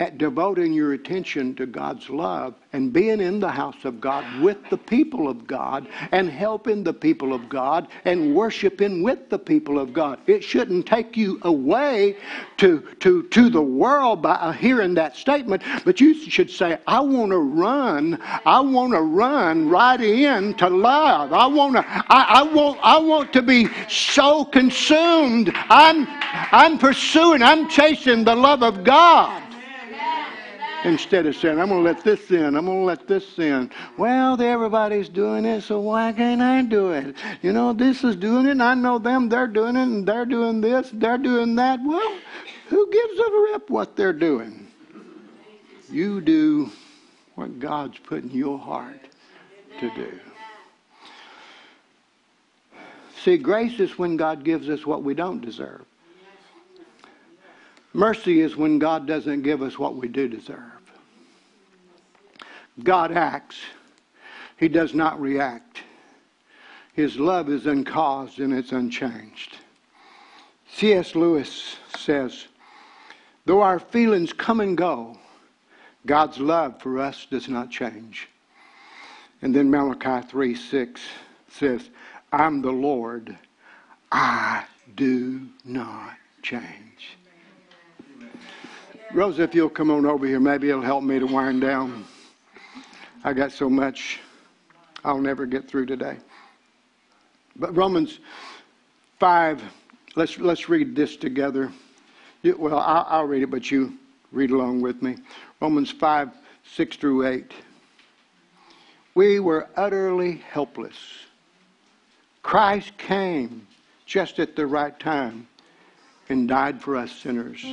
at devoting your attention to God's love and being in the house of God with the people of God and helping the people of God and worshiping with the people of God. It shouldn't take you away to, to, to the world by hearing that statement, but you should say, I want to run, I want to run right in to love. I want to, I, I want, I want to be so consumed. I'm, I'm pursuing, I'm chasing the love of God instead of saying, I'm going to let this in, I'm going to let this in. Well, everybody's doing it, so why can't I do it? You know, this is doing it, and I know them, they're doing it, and they're doing this, they're doing that. Well, who gives a rip what they're doing? You do what God's put in your heart to do. See, grace is when God gives us what we don't deserve. Mercy is when God doesn't give us what we do deserve. God acts, He does not react. His love is uncaused and it's unchanged. C.S. Lewis says, Though our feelings come and go, God's love for us does not change. And then Malachi 3 6 says, I'm the Lord, I do not change. Rosa, if you'll come on over here, maybe it'll help me to wind down. I got so much I'll never get through today. But Romans 5, let's, let's read this together. well, I'll, I'll read it, but you read along with me. Romans 5, 6 through 8. We were utterly helpless. Christ came just at the right time and died for us sinners.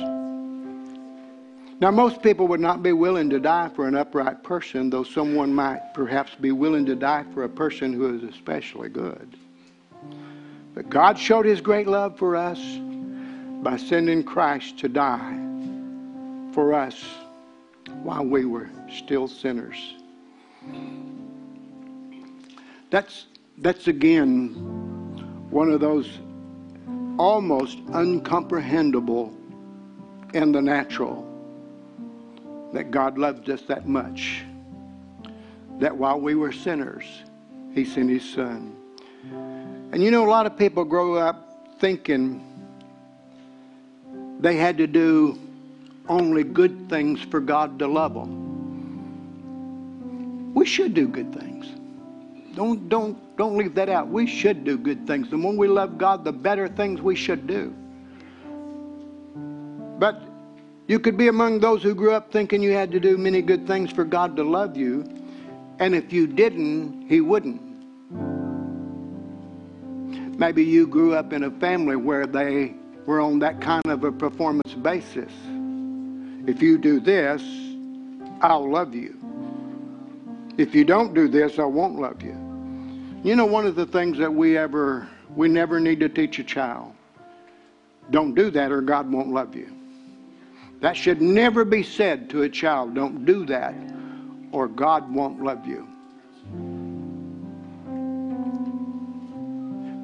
Now, most people would not be willing to die for an upright person, though someone might perhaps be willing to die for a person who is especially good. But God showed his great love for us by sending Christ to die for us while we were still sinners. That's, that's again one of those almost uncomprehendable in the natural that God loved us that much. That while we were sinners, He sent His Son. And you know, a lot of people grow up thinking they had to do only good things for God to love them. We should do good things. Don't, don't, don't leave that out. We should do good things. The more we love God, the better things we should do. But you could be among those who grew up thinking you had to do many good things for God to love you. And if you didn't, He wouldn't. Maybe you grew up in a family where they were on that kind of a performance basis. If you do this, I'll love you. If you don't do this, I won't love you. You know, one of the things that we ever, we never need to teach a child don't do that or God won't love you. That should never be said to a child. Don't do that or God won't love you.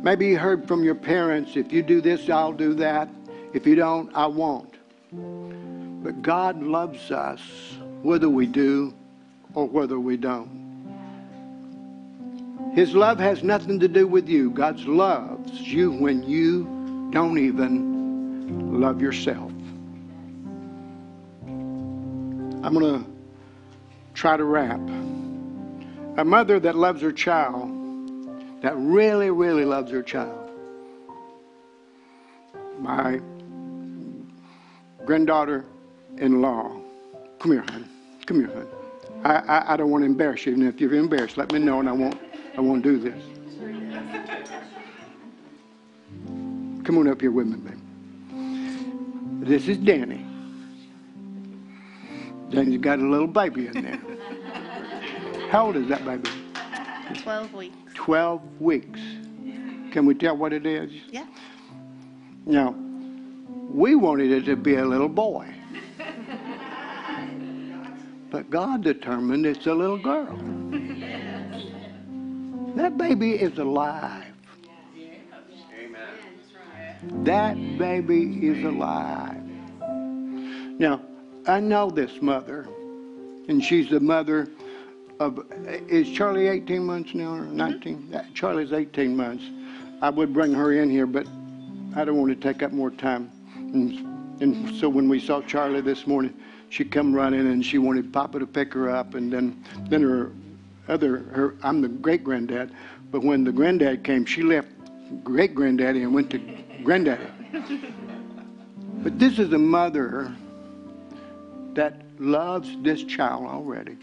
Maybe you heard from your parents if you do this, I'll do that. If you don't, I won't. But God loves us whether we do or whether we don't. His love has nothing to do with you. God's loves you when you don't even love yourself. I'm going to try to wrap. A mother that loves her child, that really, really loves her child. My granddaughter in law. Come here, honey. Come here, honey. I, I, I don't want to embarrass you. And if you're embarrassed, let me know and I won't I won't do this. Come on up here with me, baby. This is Danny. Danny's got a little baby in there. How old is that baby?
12 weeks.
12 weeks. Can we tell what it is?
Yeah.
Now, we wanted it to be a little boy. But God determined it's a little girl. That baby is alive. Amen. That baby is alive. Now, I know this mother, and she's the mother of, is Charlie 18 months now or mm-hmm. 19? Charlie's 18 months. I would bring her in here, but I don't want to take up more time. And, and so when we saw Charlie this morning, she come running and she wanted Papa to pick her up, and then then her other her I'm the great granddad, but when the granddad came, she left great granddaddy and went to granddaddy. but this is a mother that loves this child already.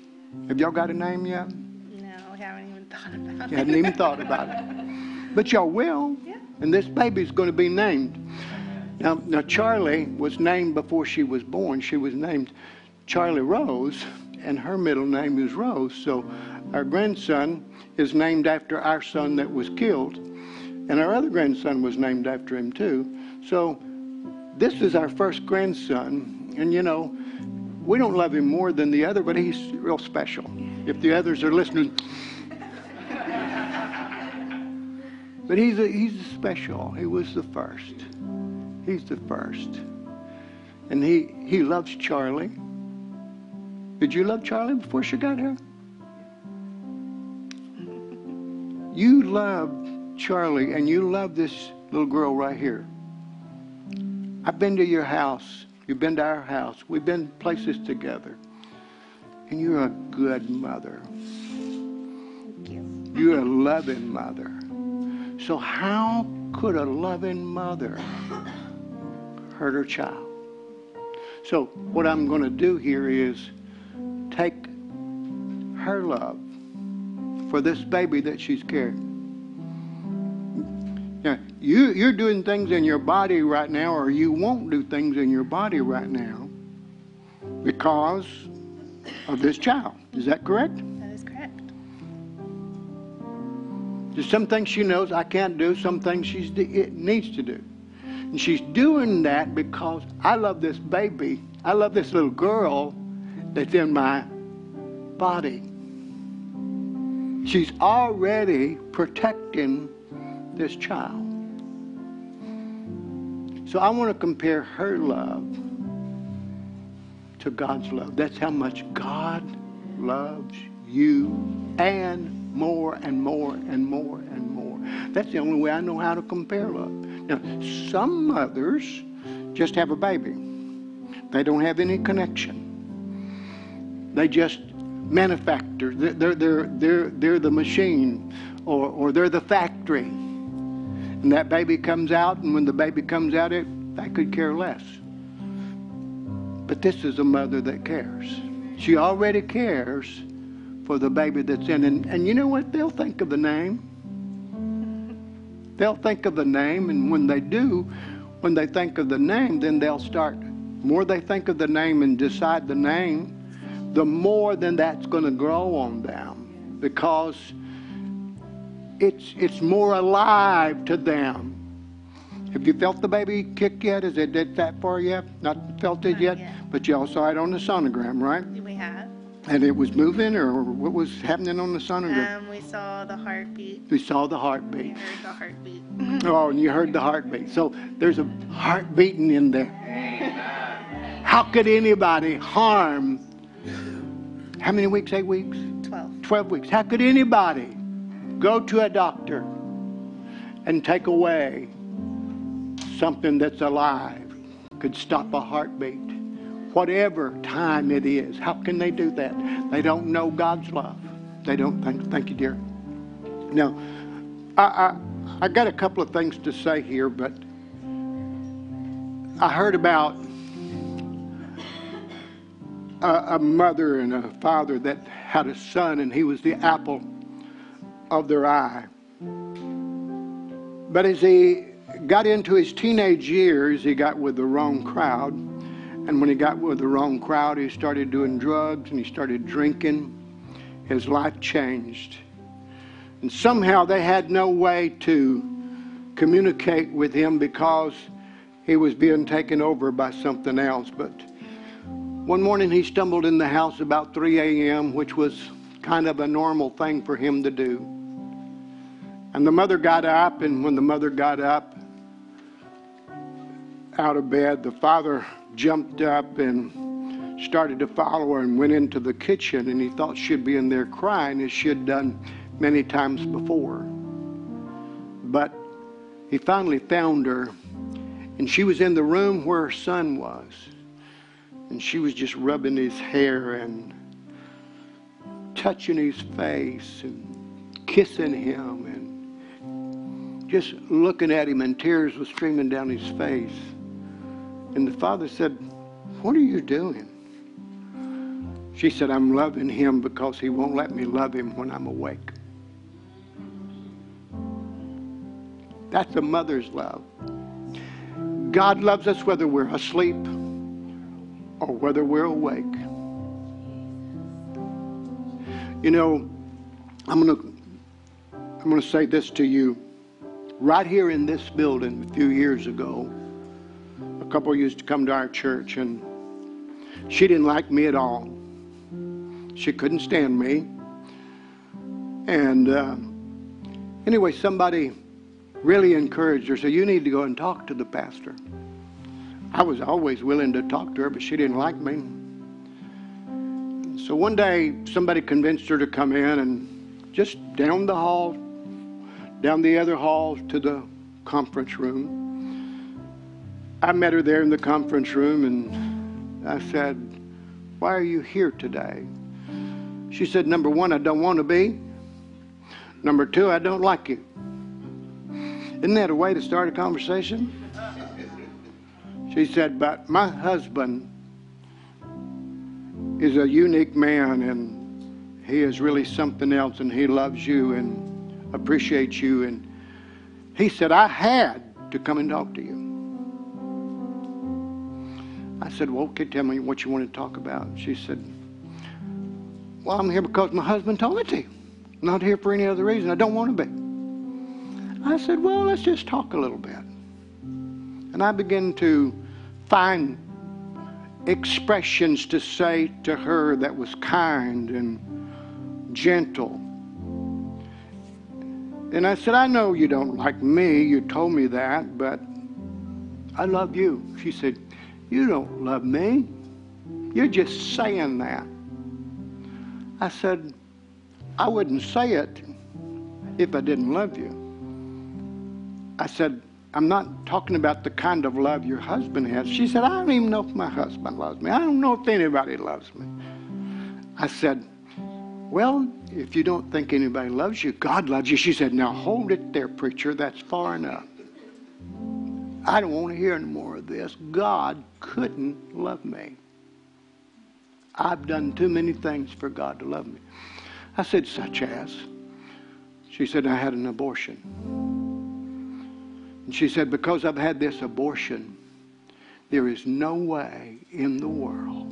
Have y'all got a name yet?
No, I haven't even thought about
You
it.
hadn't even thought about it. But y'all will.
Yeah.
And this baby's going to be named. Now, now, Charlie was named before she was born. She was named Charlie Rose, and her middle name is Rose. So our grandson is named after our son that was killed, and our other grandson was named after him too. So this is our first grandson, and you know, we don't love him more than the other, but he's real special. If the others are listening, but he's a, he's special. He was the first. He's the first, and he he loves Charlie. Did you love Charlie before she got here? You love Charlie, and you love this little girl right here. I've been to your house. You've been to our house. We've been places together. And you're a good mother.
Thank you.
You're a loving mother. So, how could a loving mother hurt her child? So, what I'm going to do here is take her love for this baby that she's carrying. Now, you, you're doing things in your body right now, or you won't do things in your body right now because of this child. Is that correct?
That is correct.
There's some things she knows I can't do, some things she needs to do. And she's doing that because I love this baby. I love this little girl that's in my body. She's already protecting this child. So I want to compare her love to God's love. That's how much God loves you and more and more and more and more. That's the only way I know how to compare love. Now, some mothers just have a baby. They don't have any connection. They just manufacture. They're, they're, they're, they're, the machine or, or they're the factory. And that baby comes out, and when the baby comes out, it, I could care less. But this is a mother that cares. She already cares for the baby that's in. And, and you know what? They'll think of the name. They'll think of the name, and when they do, when they think of the name, then they'll start. More they think of the name and decide the name, the more then that's going to grow on them because it's it's more alive to them. Have you felt the baby kick yet? Is it did that far yet? Not felt it
Not
yet?
yet.
But y'all saw it on the sonogram, right?
We have.
And it was moving, or what was happening on the sonogram?
Um, we saw the heartbeat.
we saw the
We
heartbeat.
heard the heartbeat.
Oh, and you heard the heartbeat. So there's a heart beating in there. How could anybody harm? How many weeks? Eight weeks?
12.
12 weeks. How could anybody go to a doctor and take away something that's alive, could stop a heartbeat, whatever time it is? How can they do that? They don't know God's love. They don't think. Thank you, dear. Now, I, I, I got a couple of things to say here, but I heard about a, a mother and a father that had a son, and he was the apple of their eye. But as he got into his teenage years, he got with the wrong crowd. And when he got with the wrong crowd, he started doing drugs and he started drinking. His life changed. And somehow they had no way to communicate with him because he was being taken over by something else. But one morning he stumbled in the house about 3 a.m., which was kind of a normal thing for him to do. And the mother got up, and when the mother got up out of bed, the father jumped up and started to follow her and went into the kitchen, and he thought she'd be in there crying as she had done many times before. But he finally found her, and she was in the room where her son was. And she was just rubbing his hair and touching his face and kissing him and just looking at him, and tears were streaming down his face. And the father said, What are you doing? She said, I'm loving him because he won't let me love him when I'm awake. That's a mother's love. God loves us whether we're asleep or whether we're awake. You know, I'm going to I'm going to say this to you. Right here in this building a few years ago, a couple used to come to our church and she didn't like me at all. She couldn't stand me. And uh, anyway, somebody really encouraged her, so you need to go and talk to the pastor. I was always willing to talk to her, but she didn't like me. So one day, somebody convinced her to come in and just down the hall, down the other hall to the conference room. I met her there in the conference room and I said, Why are you here today? She said, Number one, I don't want to be. Number two, I don't like you. Isn't that a way to start a conversation? She said, But my husband is a unique man and he is really something else and he loves you and appreciates you. And he said, I had to come and talk to you. I said, Well, okay, tell me what you want to talk about. She said, Well, I'm here because my husband told me to. I'm not here for any other reason. I don't want to be. I said, Well, let's just talk a little bit. And I began to find expressions to say to her that was kind and gentle. And I said, I know you don't like me. You told me that, but I love you. She said, You don't love me. You're just saying that. I said, I wouldn't say it if I didn't love you. I said, I'm not talking about the kind of love your husband has. She said, I don't even know if my husband loves me. I don't know if anybody loves me. I said, Well, if you don't think anybody loves you, God loves you. She said, Now hold it there, preacher. That's far enough. I don't want to hear any more of this. God couldn't love me. I've done too many things for God to love me. I said, Such as? She said, I had an abortion. And she said, Because I've had this abortion, there is no way in the world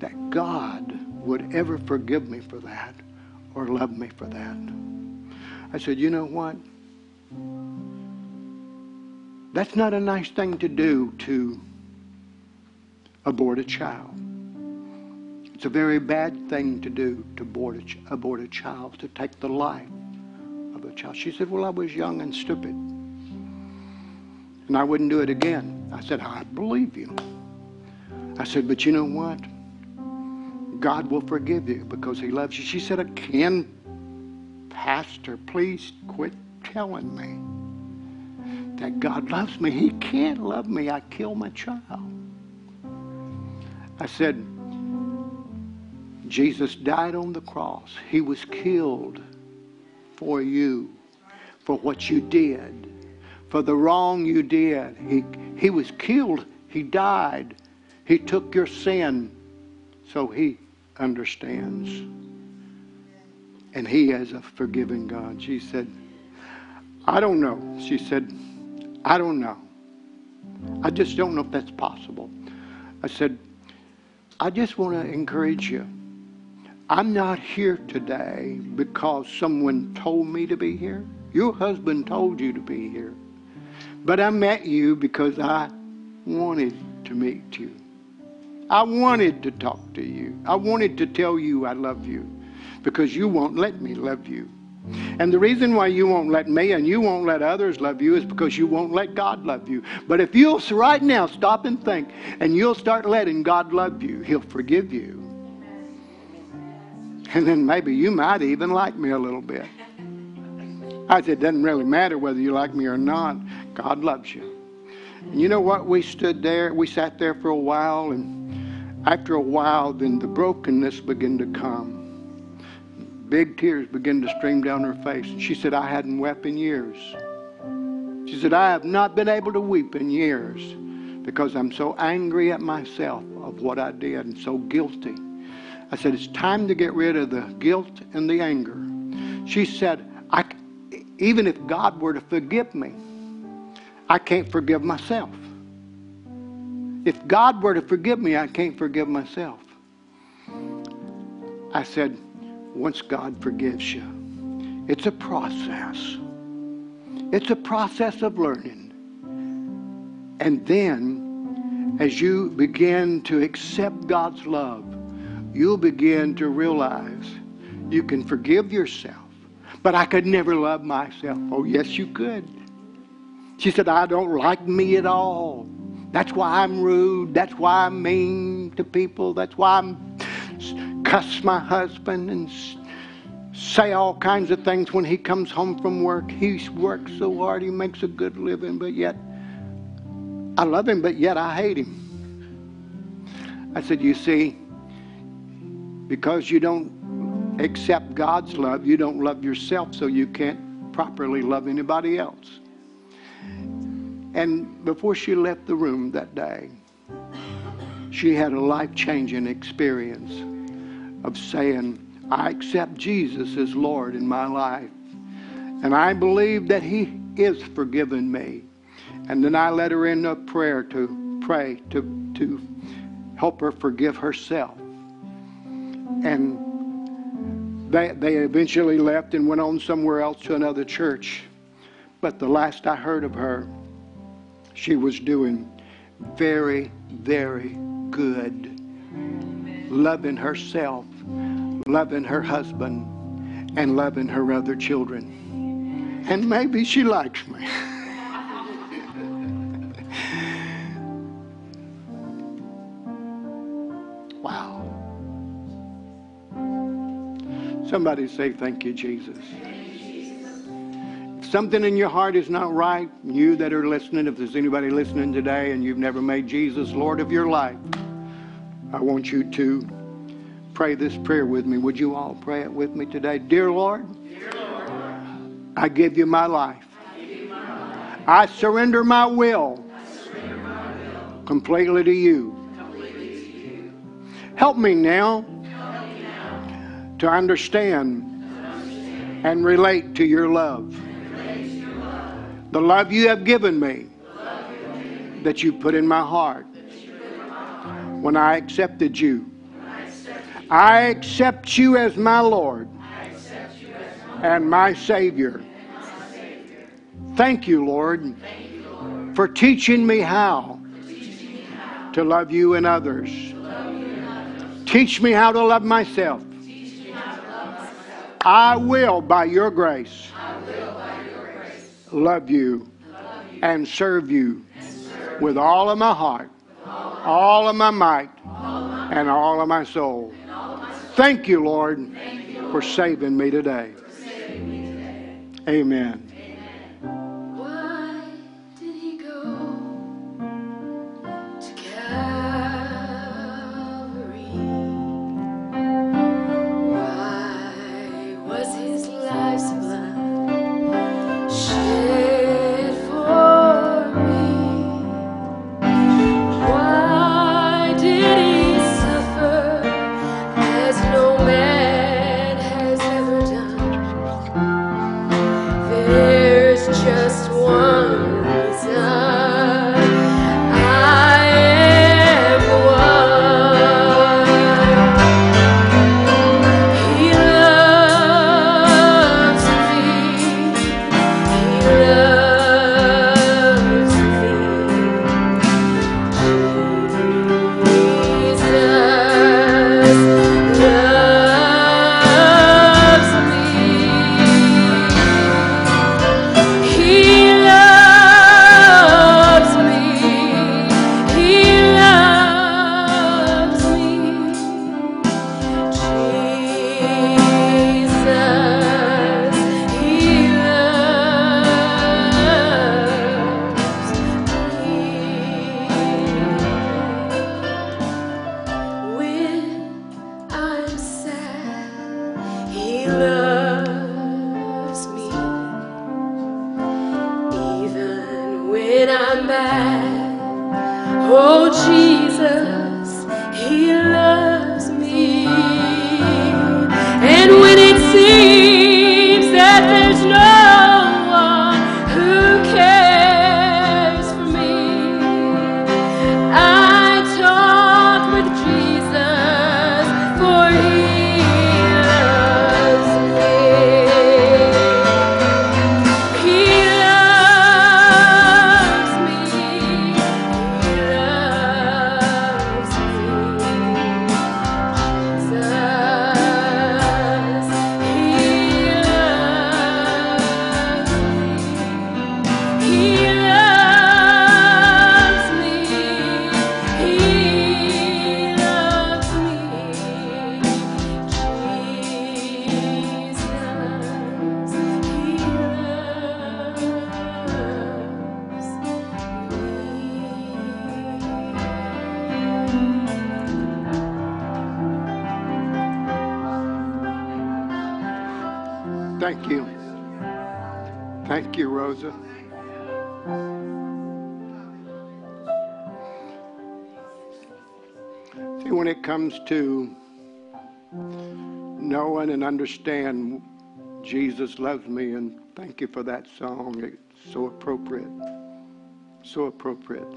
that God would ever forgive me for that or love me for that. I said, You know what? That's not a nice thing to do to abort a child. It's a very bad thing to do to abort a, ch- abort a child, to take the life of a child. She said, Well, I was young and stupid. And I wouldn't do it again. I said, I believe you. I said, But you know what? God will forgive you because He loves you. She said, Again, Pastor, please quit telling me that God loves me. He can't love me. I killed my child. I said, Jesus died on the cross. He was killed for you, for what you did, for the wrong you did. He, he was killed. He died. He took your sin. So he understands. And he is a forgiving God. She said, I don't know. She said, I don't know. I just don't know if that's possible. I said, I just want to encourage you. I'm not here today because someone told me to be here. Your husband told you to be here. But I met you because I wanted to meet you. I wanted to talk to you. I wanted to tell you I love you because you won't let me love you. And the reason why you won't let me and you won't let others love you is because you won't let God love you. But if you'll right now stop and think and you'll start letting God love you, He'll forgive you. And then maybe you might even like me a little bit. I said, it doesn't really matter whether you like me or not. God loves you. And you know what? We stood there, we sat there for a while, and after a while, then the brokenness began to come. Big tears began to stream down her face. And she said, I hadn't wept in years. She said, I have not been able to weep in years because I'm so angry at myself of what I did and so guilty. I said, It's time to get rid of the guilt and the anger. She said, I, Even if God were to forgive me, I can't forgive myself. If God were to forgive me, I can't forgive myself. I said, once God forgives you, it's a process. It's a process of learning. And then, as you begin to accept God's love, you'll begin to realize you can forgive yourself. But I could never love myself. Oh, yes, you could. She said, I don't like me at all. That's why I'm rude. That's why I'm mean to people. That's why I'm cuss my husband and say all kinds of things when he comes home from work. He works so hard, he makes a good living, but yet I love him, but yet I hate him. I said, You see, because you don't accept God's love, you don't love yourself, so you can't properly love anybody else. And before she left the room that day, she had a life changing experience of saying, I accept Jesus as Lord in my life. And I believe that He is forgiven me. And then I led her in a prayer to pray to, to help her forgive herself. And they, they eventually left and went on somewhere else to another church. But the last I heard of her, she was doing very, very good. Loving herself, loving her husband, and loving her other children. And maybe she likes me. wow. Somebody say, Thank you, Jesus. Something in your heart is not right, you that are listening, if there's anybody listening today and you've never made Jesus Lord of your life, I want you to
pray this prayer with me. Would you all pray it with me today? Dear Lord, I give you my life. I surrender my will completely to you. Help me now to understand and relate to your love. The love you have given me that you put in my heart when I accepted you. I accept you as my Lord and my Savior. Thank you, Lord, for teaching me how to love you and others. Teach me how to love myself. I will, by your grace, love you and serve you with all of my heart, all of my might, and all of my soul. Thank you, Lord, for saving me today. Amen. Thank you. Thank you, Rosa. See, when it comes to knowing and understand Jesus loves me, and thank you for that song. It's so appropriate. So appropriate.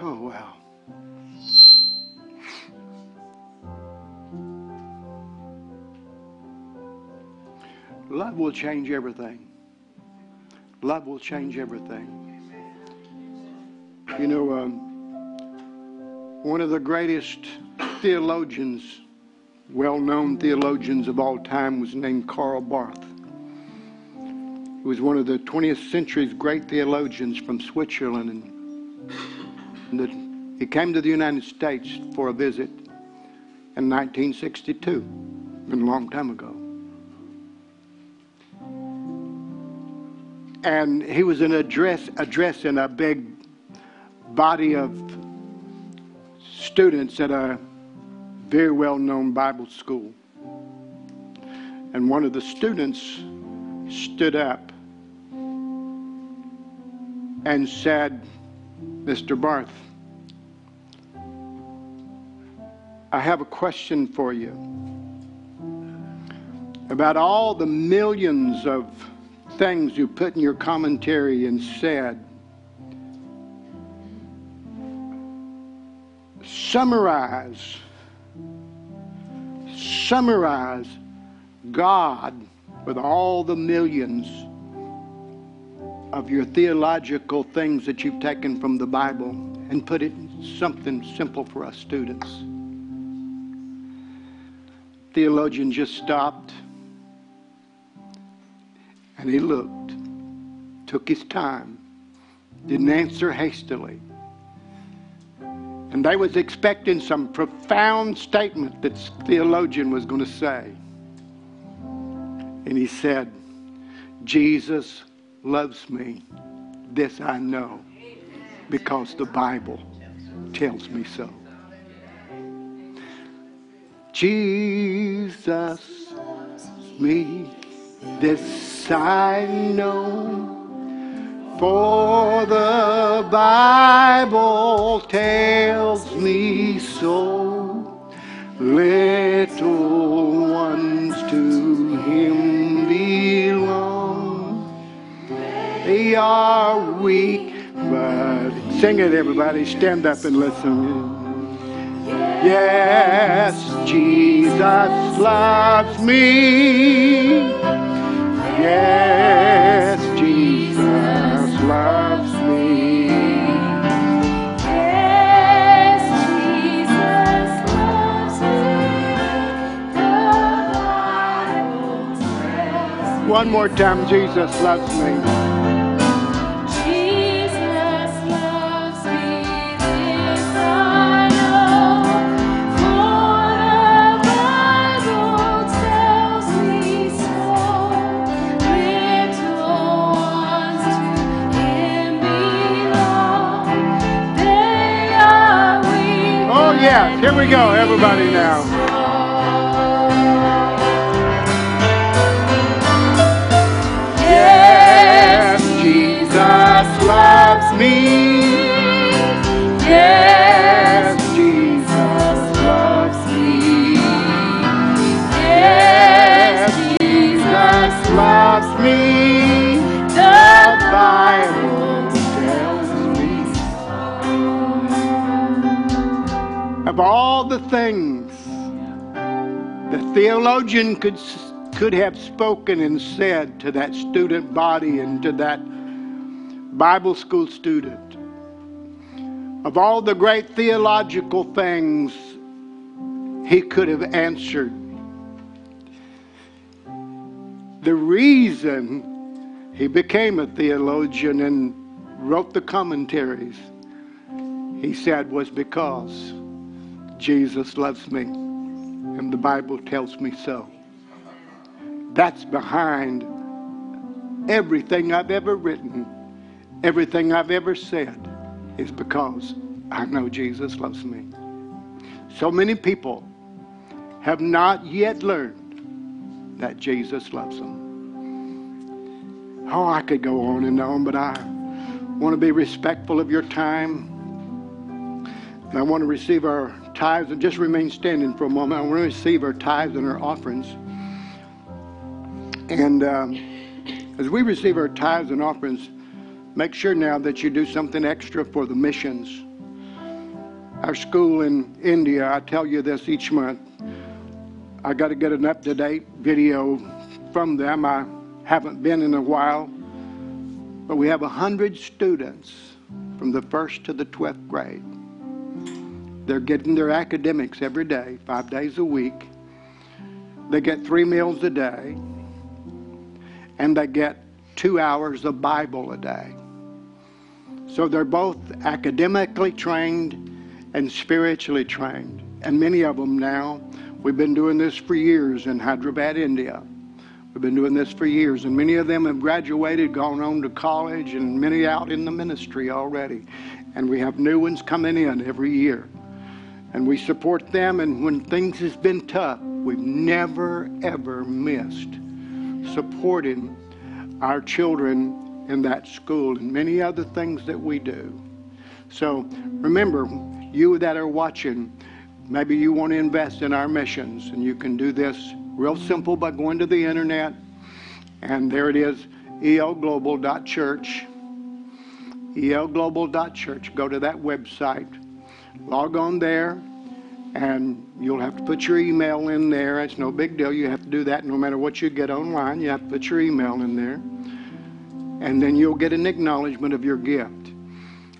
Oh, wow. Love will change everything. Love will change everything. You know, um, one of the greatest theologians, well known theologians of all time, was named Karl Barth. He was one of the 20th century's great theologians from Switzerland. And, the, he came to the United States for a visit in 1962, a long time ago. And he was in address addressing a big
body of students at a very well known Bible school. And one of the students stood up and said, Mr. Barth, I have a question for you about all the millions of things you put in your commentary and said. Summarize, summarize God with all the millions of your theological things that you've taken from the Bible and put it in something simple for us students. Theologian just stopped and he looked, took his time, didn't answer hastily. And they was expecting some profound statement that theologian was going to say. And he said, Jesus loves me. This I know because the Bible tells me so. Jesus loves me. This I know. For the Bible tells me so. Little ones to him belong. They are weak, but sing it, everybody. Stand up and listen. Yes, Jesus loves me. Yes, Jesus loves me.
Yes, Jesus loves me. The Bible
One more time, Jesus loves me. Here we go, everybody now. Yes, Jesus loves me. Of all the things the theologian could could have spoken and said to that student body and to that Bible school student. Of all the great theological things he could have answered. The reason he became a theologian and wrote the commentaries, he said, was because Jesus loves me and the Bible tells me so. That's behind everything I've ever written, everything I've ever said, is because I know Jesus loves me. So many people have not yet learned that Jesus loves them. Oh, I could go on and on, but I want to be respectful of your time. And I want to receive our tithes and just remain standing for a moment. I want to receive our tithes and our offerings. And um, as we receive our tithes and offerings, make sure now that you do something extra for the missions. Our school in India, I tell you this each month, I got to get an up to date video from them. I haven't been in a while, but we have 100 students from the first to the 12th grade. They're getting their academics every day, five days a week. They get three meals a day, and they get two hours of Bible a day. So they're both academically trained and spiritually trained. And many of them now, we've been doing this for years in Hyderabad, India. We've been doing this for years, and many of them have graduated, gone on to college, and many out in the ministry already. and we have new ones coming in every year. And we support them, and when things has been tough, we've never ever missed supporting our children in that school and many other things that we do. So remember, you that are watching, maybe you want to invest in our missions, and you can do this real simple by going to the internet, and there it is, elglobal.church. elglobal.church. Go to that website, log on there, and you'll have to put your email in there. It's no big deal. You have to do that no matter what you get online. You have to put your email in there, and then you'll get an acknowledgement of your gift.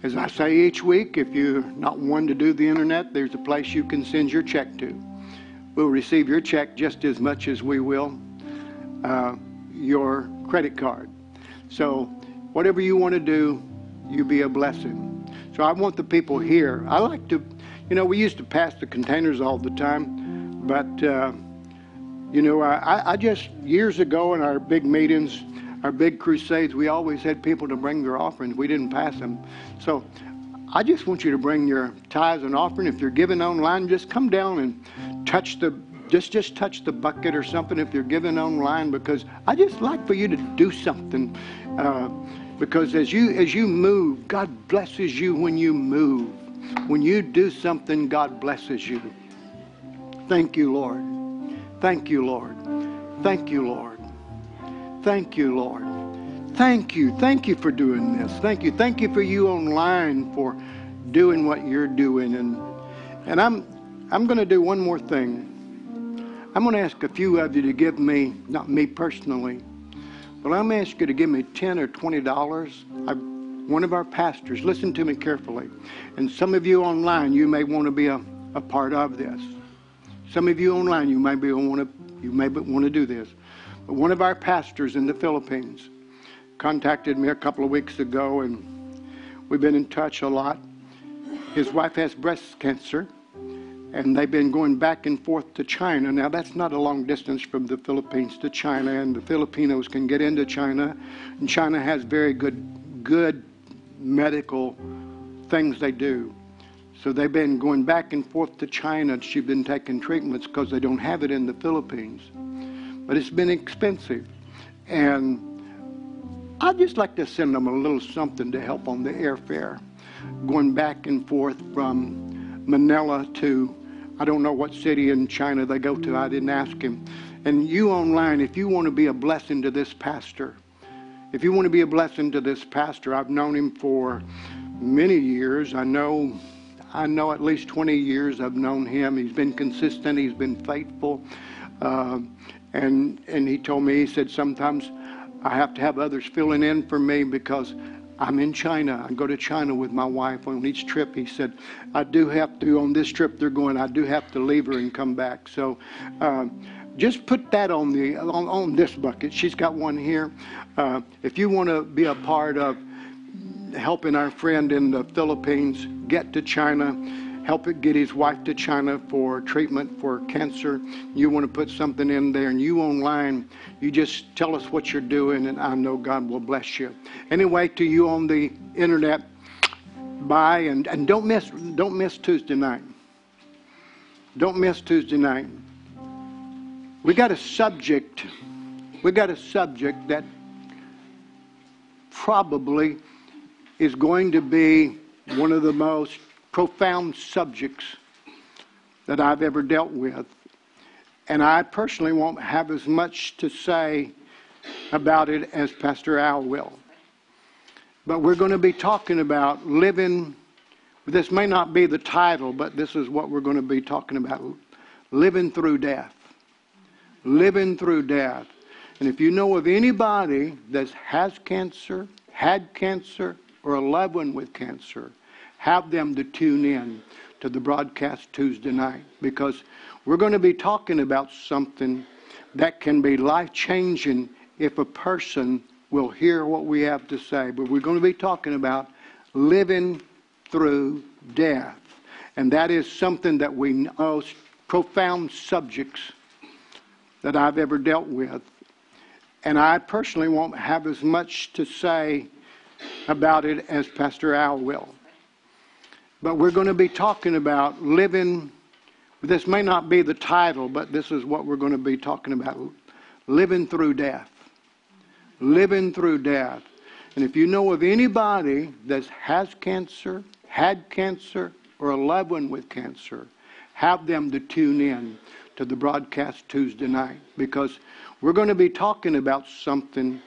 As I say each week, if you're not one to do the internet, there's a place you can send your check to. We'll receive your check just as much as we will uh, your credit card. So, whatever you want to do, you be a blessing. So, I want the people here. I like to, you know, we used to pass the containers all the time, but, uh, you know, I, I just, years ago in our big meetings, our big crusades, we always had people to bring their offerings. We didn't pass them. So I just want you to bring your tithes and offering. If you're giving online, just come down and touch the just just touch the bucket or something if you're giving online because I just like for you to do something. Uh, because as you as you move, God blesses you when you move. When you do something, God blesses you. Thank you, Lord. Thank you, Lord. Thank you, Lord. Thank you, Lord. Thank you. Thank you for doing this. Thank you. Thank you for you online for doing what you're doing. And and I'm I'm going to do one more thing. I'm going to ask a few of you to give me, not me personally, but I'm asking you to give me 10 or 20 dollars. One of our pastors, listen to me carefully. And some of you online, you may want to be a, a part of this. Some of you online, you may be want to you may want to do this. But one of our pastors in the Philippines contacted me a couple of weeks ago, and we've been in touch a lot. His wife has breast cancer, and they've been going back and forth to China. Now, that's not a long distance from the Philippines to China, and the Filipinos can get into China, and China has very good, good medical things they do. So they've been going back and forth to China. She's been taking treatments because they don't have it in the Philippines. But it's been expensive. And I'd just like to send them a little something to help on the airfare, going back and forth from Manila to I don't know what city in China they go to. I didn't ask him. And you online, if you want to be a blessing to this pastor, if you want to be a blessing to this pastor, I've known him for many years. I know I know at least 20 years I've known him. He's been consistent. He's been faithful. Uh, and and he told me he said sometimes I have to have others filling in for me because I'm in China. I go to China with my wife on each trip. He said, I do have to, on this trip they're going, I do have to leave her and come back. So um, just put that on, the, on, on this bucket. She's got one here. Uh, if you want to be a part of helping our friend in the Philippines get to China, help it get his wife to China for treatment for cancer. You want to put something in there, and you online, you just tell us what you're doing, and I know God will bless you. Anyway, to you on the internet, bye, and, and don't miss don't miss Tuesday night. Don't miss Tuesday night. We got a subject. We got a subject that probably is going to be one of the most profound subjects that I've ever dealt with. And I personally won't have as much to say about it as Pastor Al will. But we're going to be talking about living. This may not be the title, but this is what we're going to be talking about living through death. Living through death. And if you know of anybody that has cancer, had cancer, or a loved one with cancer, have them to tune in to the broadcast Tuesday night because we're going to be talking about something that can be life changing if a person will hear what we have to say. But we're going to be talking about living through death. And that is something that we know, uh, profound subjects that I've ever dealt with. And I personally won't have as much to say about it as Pastor Al will. But we're going to be talking about living. This may not be the title, but this is what we're going to be talking about living through death. Living through death. And if you know of anybody that has cancer, had cancer, or a loved one with cancer, have them to tune in to the broadcast Tuesday night because we're going to be talking about something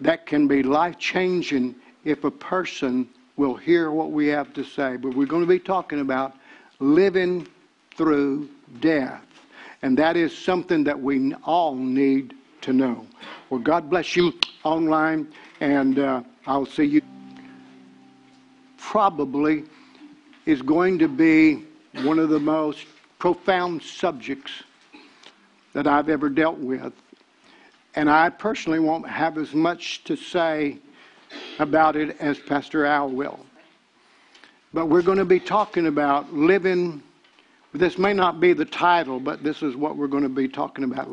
that can be life changing if a person will hear what we have to say. But we're going to be talking about living through death. And that is something that we all need to know. Well, God bless you online, and uh, I'll see you. Probably is going to be one of the most profound subjects that I've ever dealt with. And I personally won't have as much to say about it as Pastor Al will. But we're going to be talking about living. This may not be the title, but this is what we're going to be talking about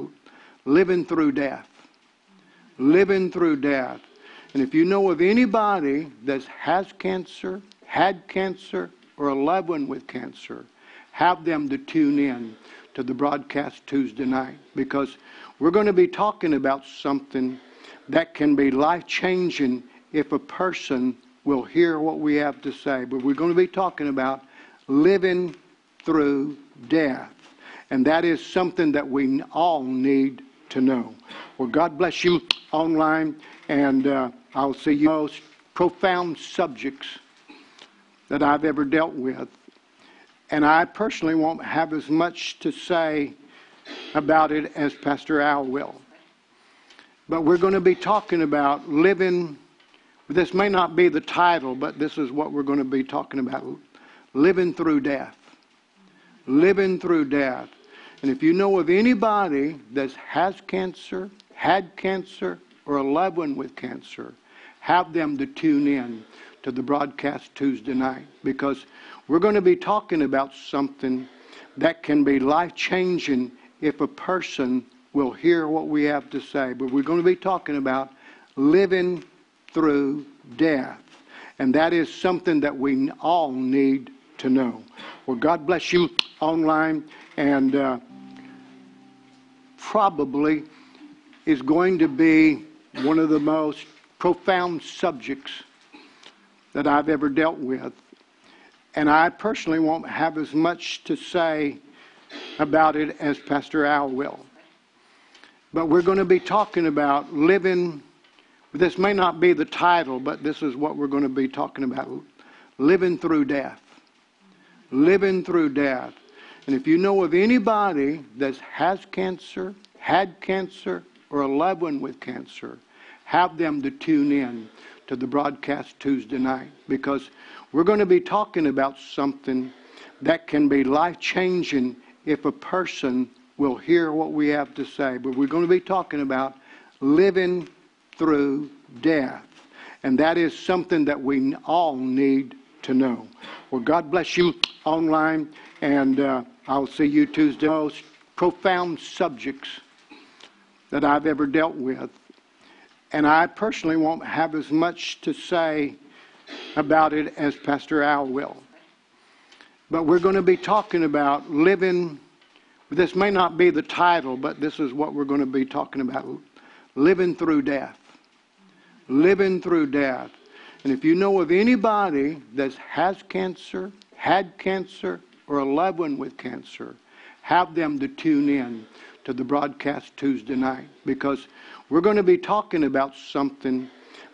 living through death. Living through death. And if you know of anybody that has cancer, had cancer, or a loved one with cancer, have them to tune in to the broadcast Tuesday night because we're going to be talking about something that can be life changing if a person will hear what we have to say. But we're going to be talking about living through death. And that is something that we all need to know. Well, God bless you online, and uh, I'll see you most profound subjects that I've ever dealt with. And I personally won't have as much to say about it as Pastor Al will. But we're going to be talking about living. This may not be the title, but this is what we're going to be talking about living through death. Living through death. And if you know of anybody that has cancer, had cancer, or a loved one with cancer, have them to tune in to the broadcast Tuesday night because we're going to be talking about something that can be life changing if a person will hear what we have to say. But we're going to be talking about living through death. And that is something that we all need to know. Well, God bless you online, and uh, probably is going to be one of the most profound subjects that I've ever dealt with. And I personally won't have as much to say about it as Pastor Al will. But we're going to be talking about living. This may not be the title, but this is what we're going to be talking about living through death. Living through death. And if you know of anybody that has cancer, had cancer, or a loved one with cancer, have them to tune in to the broadcast Tuesday night because we're going to be talking about something that can be life changing if a person will hear what we have to say. But we're going to be talking about living through death. And that is something that we all need to know. Well, God bless you online, and uh, I'll see you Tuesday. Most profound subjects that I've ever dealt with. And I personally won't have as much to say about it as Pastor Al will. But we're going to be talking about living. This may not be the title, but this is what we're going to be talking about living through death. Living through death. And if you know of anybody that has cancer, had cancer, or a loved one with cancer, have them to tune in to the broadcast Tuesday night because we're going to be talking about something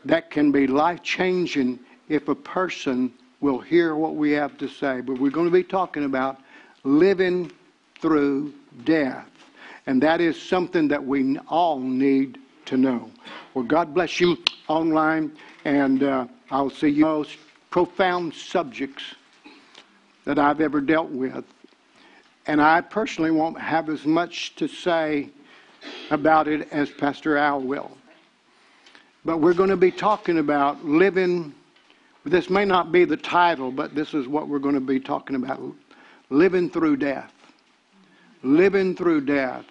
that can be life changing if a person will hear what we have to say. But we're going to be talking about living through death. And that is something that we all need to know. Well, God bless you online, and uh, I'll see you most profound subjects that I've ever dealt with. And I personally won't have as much to say about it as Pastor Al will. But we're going to be talking about living. This may not be the title, but this is what we're going to be talking about living through death. Living through death.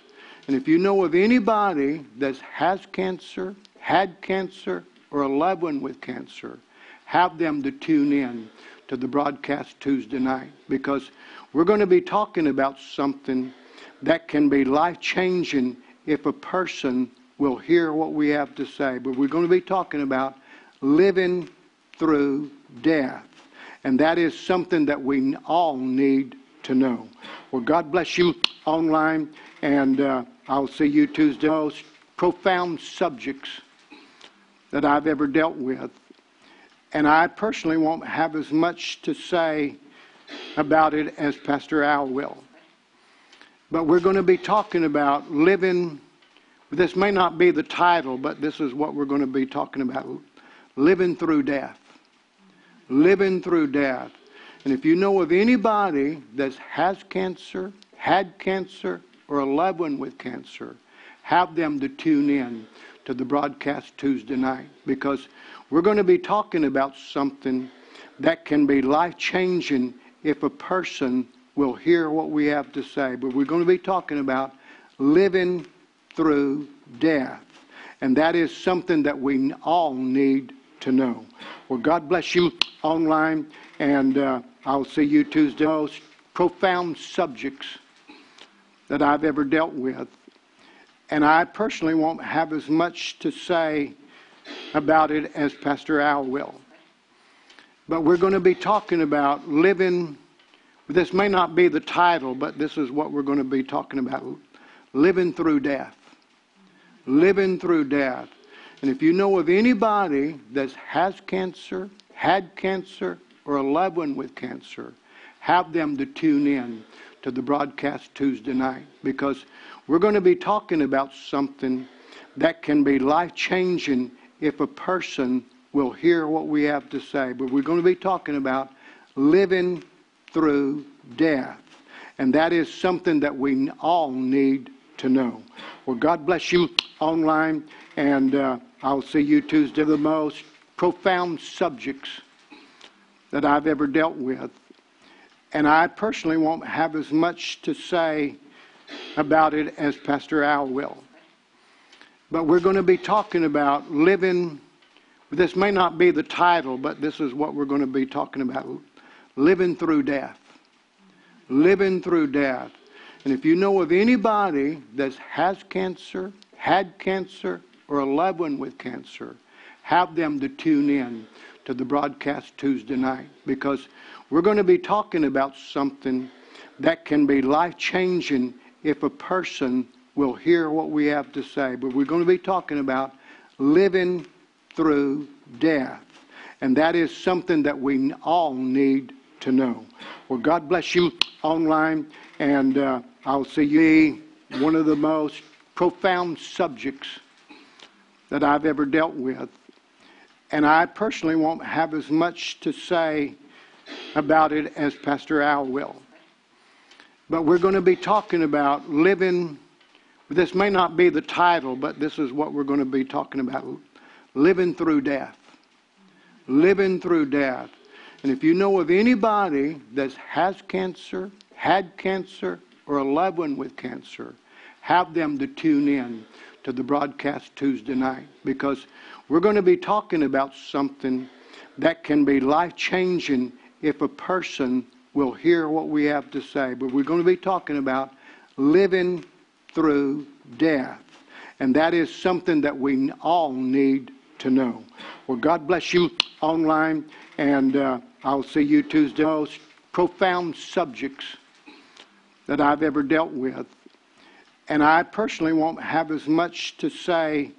And if you know of anybody that has cancer, had cancer, or a loved one with cancer, have them to tune in to the broadcast Tuesday night because we're going to be talking about something that can be life changing if a person will hear what we have to say. But we're going to be talking about living through death. And that is something that we all need to know. Well, God bless you online, and uh, I'll see you Tuesday. Most profound subjects that I've ever dealt with. And I personally won't have as much to say about it as Pastor Al will. But we're going to be talking about living. This may not be the title, but this is what we're going to be talking about living through death. Living through death. And if you know of anybody that has cancer, had cancer, or a loved one with cancer, have them to tune in to the broadcast Tuesday night because we're going to be talking about something that can be life changing if a person will hear what we have to say. But we're going to be talking about living through death. And that is something that we all need to know. Well, God bless you online, and uh, I'll see you Tuesday. Most profound subjects that I've ever dealt with. And I personally won't have as much to say about it as Pastor Al will. But we're going to be talking about living. This may not be the title, but this is what we're going to be talking about living through death. Living through death. And if you know of anybody that has cancer, had cancer, or a loved one with cancer, have them to tune in to the broadcast Tuesday night because we're going to be talking about something that can be life changing if a person will hear what we have to say. But we're going to be talking about living through death. And that is something that we all need to know. Well, God bless you online, and uh, I'll see you Tuesday. The most profound subjects that I've ever dealt with. And I personally won't have as much to say about it as Pastor Al will. But we're going to be talking about living. This may not be the title, but this is what we're going to be talking about living through death. Living through death. And if you know of anybody that has cancer, had cancer, or a loved one with cancer, have them to tune in to the broadcast Tuesday night because we're going to be talking about something that can be life changing if a person will hear what we have to say. But we're going to be talking about living through death. And that is something that we all need to know. Well, God bless you online, and uh, I'll see you. One of the most profound subjects that I've ever dealt with. And I personally won't have as much to say about it as Pastor Al will. But we're going to be talking about living. This may not be the title, but this is what we're going to be talking about living through death. Living through death. And if you know of anybody that has cancer, had cancer, or a loved one with cancer, have them to tune in to the broadcast Tuesday night because we're going to be talking about something that can be life changing if a person will hear what we have to say. But we're going to be talking about living through death. And that is something that we all need to know. Well, God bless you online, and uh, I'll see you Tuesday. Most profound subjects that I've ever dealt with. And I personally won't have as much to say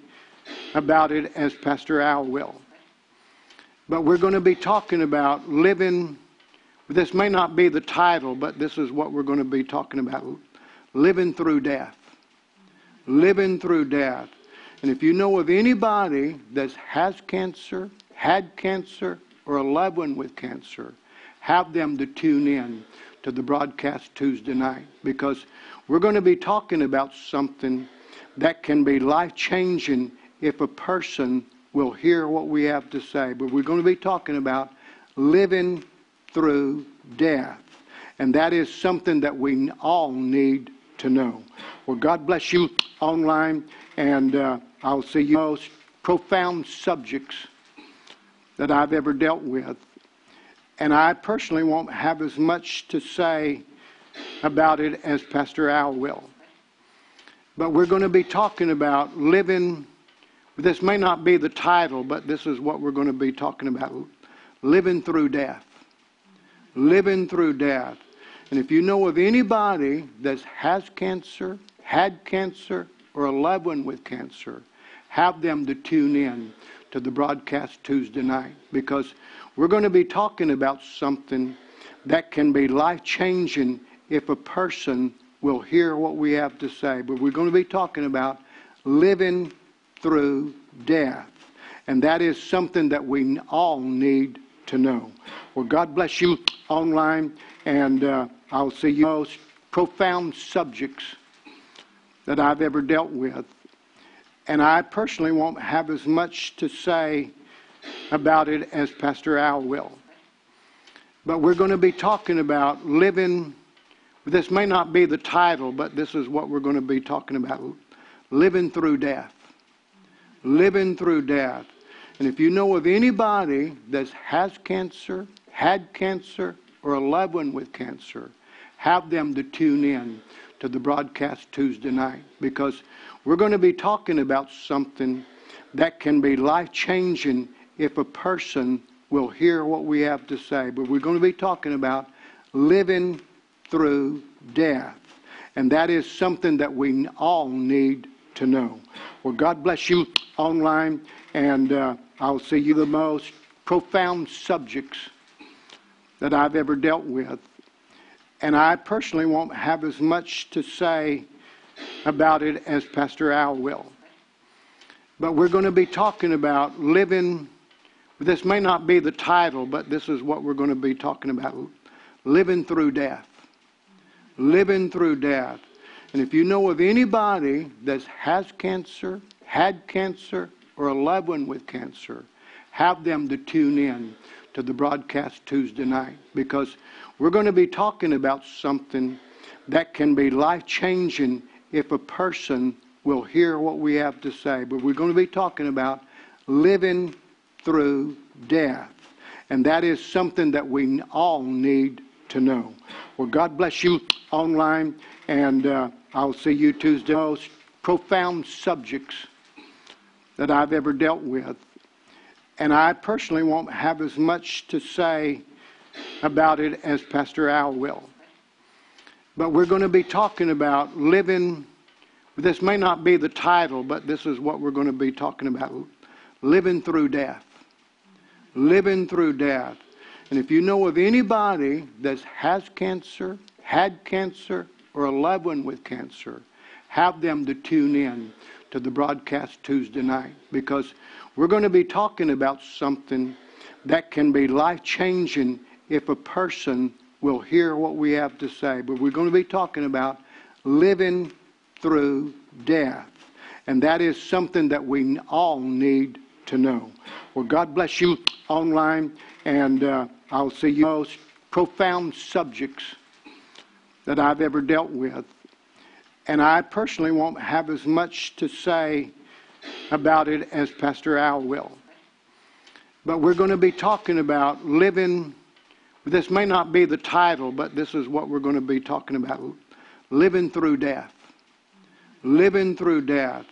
about it as Pastor Al will. But we're going to be talking about living. This may not be the title, but this is what we're going to be talking about living through death. Living through death. And if you know of anybody that has cancer, had cancer, or a loved one with cancer, have them to tune in to the broadcast Tuesday night because we're going to be talking about something that can be life changing if a person will hear what we have to say. But we're going to be talking about living through death. And that is something that we all need to know. Well, God bless you online, and uh, I'll see you. Most profound subjects that I've ever dealt with. And I personally won't have as much to say about it as Pastor Al will. But we're going to be talking about living. This may not be the title, but this is what we're going to be talking about living through death. Living through death. And if you know of anybody that has cancer, had cancer, or a loved one with cancer, have them to tune in to the broadcast Tuesday night because we're going to be talking about something that can be life changing if a person will hear what we have to say. But we're going to be talking about living through death. And that is something that we all need to know. Well, God bless you online, and uh, I'll see you most profound subjects that I've ever dealt with. And I personally won't have as much to say about it as Pastor Al will. But we're going to be talking about living. This may not be the title, but this is what we're going to be talking about living through death. Living through death. And if you know of anybody that has cancer, had cancer, or a loved one with cancer, have them to tune in to the broadcast Tuesday night because we're going to be talking about something that can be life changing if a person will hear what we have to say. But we're going to be talking about living through death. And that is something that we all need to know. Well, God bless you online, and uh, I'll see you the most profound subjects that I've ever dealt with. And I personally won't have as much to say about it as Pastor Al will. But we're going to be talking about living. This may not be the title, but this is what we're going to be talking about living through death. Living through death. And if you know of anybody that has cancer, had cancer, or a loved one with cancer, have them to tune in to the broadcast Tuesday night because we're going to be talking about something that can be life changing if a person will hear what we have to say. But we're going to be talking about living through death. And that is something that we all need to know. Well, God bless you online, and uh, I'll see you Tuesday. Most profound subjects that I've ever dealt with. And I personally won't have as much to say about it as Pastor Al will. But we're going to be talking about living. This may not be the title, but this is what we're going to be talking about living through death. Living through death. And if you know of anybody that has cancer, had cancer, or a loved one with cancer, have them to tune in to the broadcast Tuesday night because we're going to be talking about something that can be life changing if a person will hear what we have to say. But we're going to be talking about living through death. And that is something that we all need to know. Well, God bless you online, and uh, I'll see you most profound subjects that I've ever dealt with. And I personally won't have as much to say about it as Pastor Al will. But we're going to be talking about living. This may not be the title, but this is what we're going to be talking about living through death. Living through death.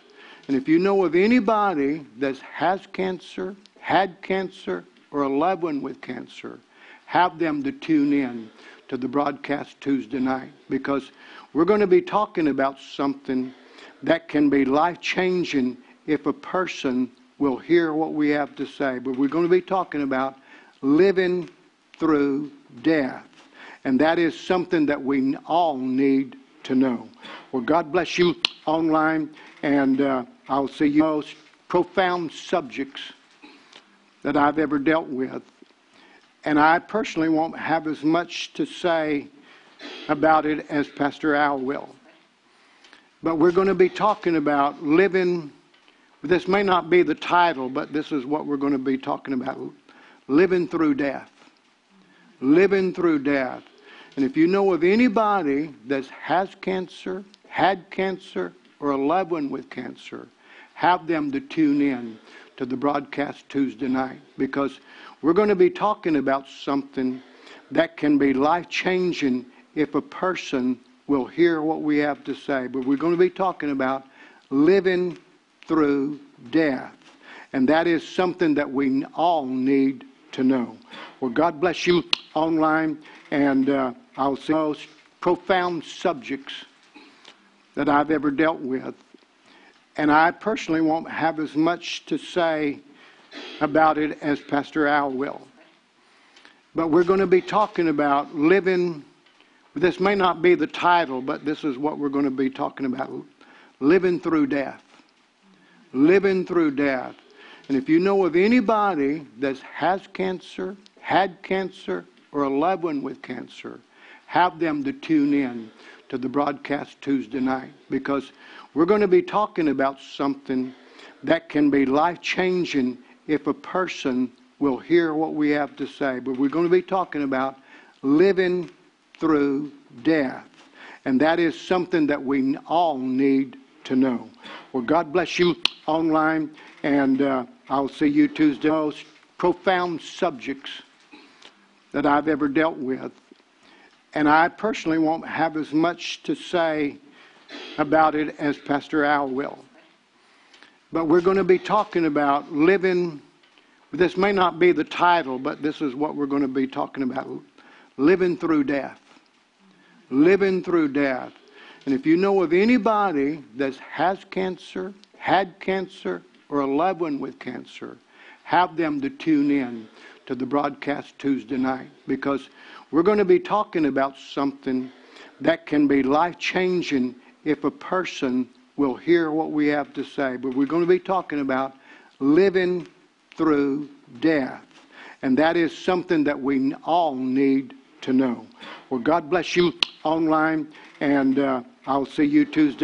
And if you know of anybody that has cancer, had cancer, or a loved one with cancer, have them to tune in to the broadcast Tuesday night because we're going to be talking about something that can be life changing if a person will hear what we have to say. But we're going to be talking about living through death. And that is something that we all need to know. Well, God bless you online, and uh, I'll see you most profound subjects that I've ever dealt with. And I personally won't have as much to say about it as Pastor Al will. But we're going to be talking about living. This may not be the title, but this is what we're going to be talking about living through death. Living through death. And if you know of anybody that has cancer, had cancer, or a loved one with cancer, have them to tune in to the broadcast Tuesday night because we're going to be talking about something that can be life changing if a person will hear what we have to say. But we're going to be talking about living through death. And that is something that we all need to know. Well, God bless you online, and uh, I'll say most profound subjects that I've ever dealt with. And I personally won't have as much to say about it as Pastor Al will. But we're going to be talking about living. This may not be the title, but this is what we're going to be talking about living through death. Living through death. And if you know of anybody that has cancer, had cancer, or a loved one with cancer, have them to tune in to the broadcast Tuesday night because we're going to be talking about something that can be life changing if a person will hear what we have to say. But we're going to be talking about living through death. And that is something that we all need to know. Well, God bless you online, and uh, I'll see you Tuesday. Most profound subjects that I've ever dealt with. And I personally won't have as much to say about it as Pastor Al will. But we're going to be talking about living. This may not be the title, but this is what we're going to be talking about living through death. Living through death. And if you know of anybody that has cancer, had cancer, or a loved one with cancer, have them to tune in to the broadcast Tuesday night because we're going to be talking about something that can be life changing if a person will hear what we have to say. But we're going to be talking about living through death. And that is something that we all need to know. Well, God bless you online, and uh, I'll see you Tuesday.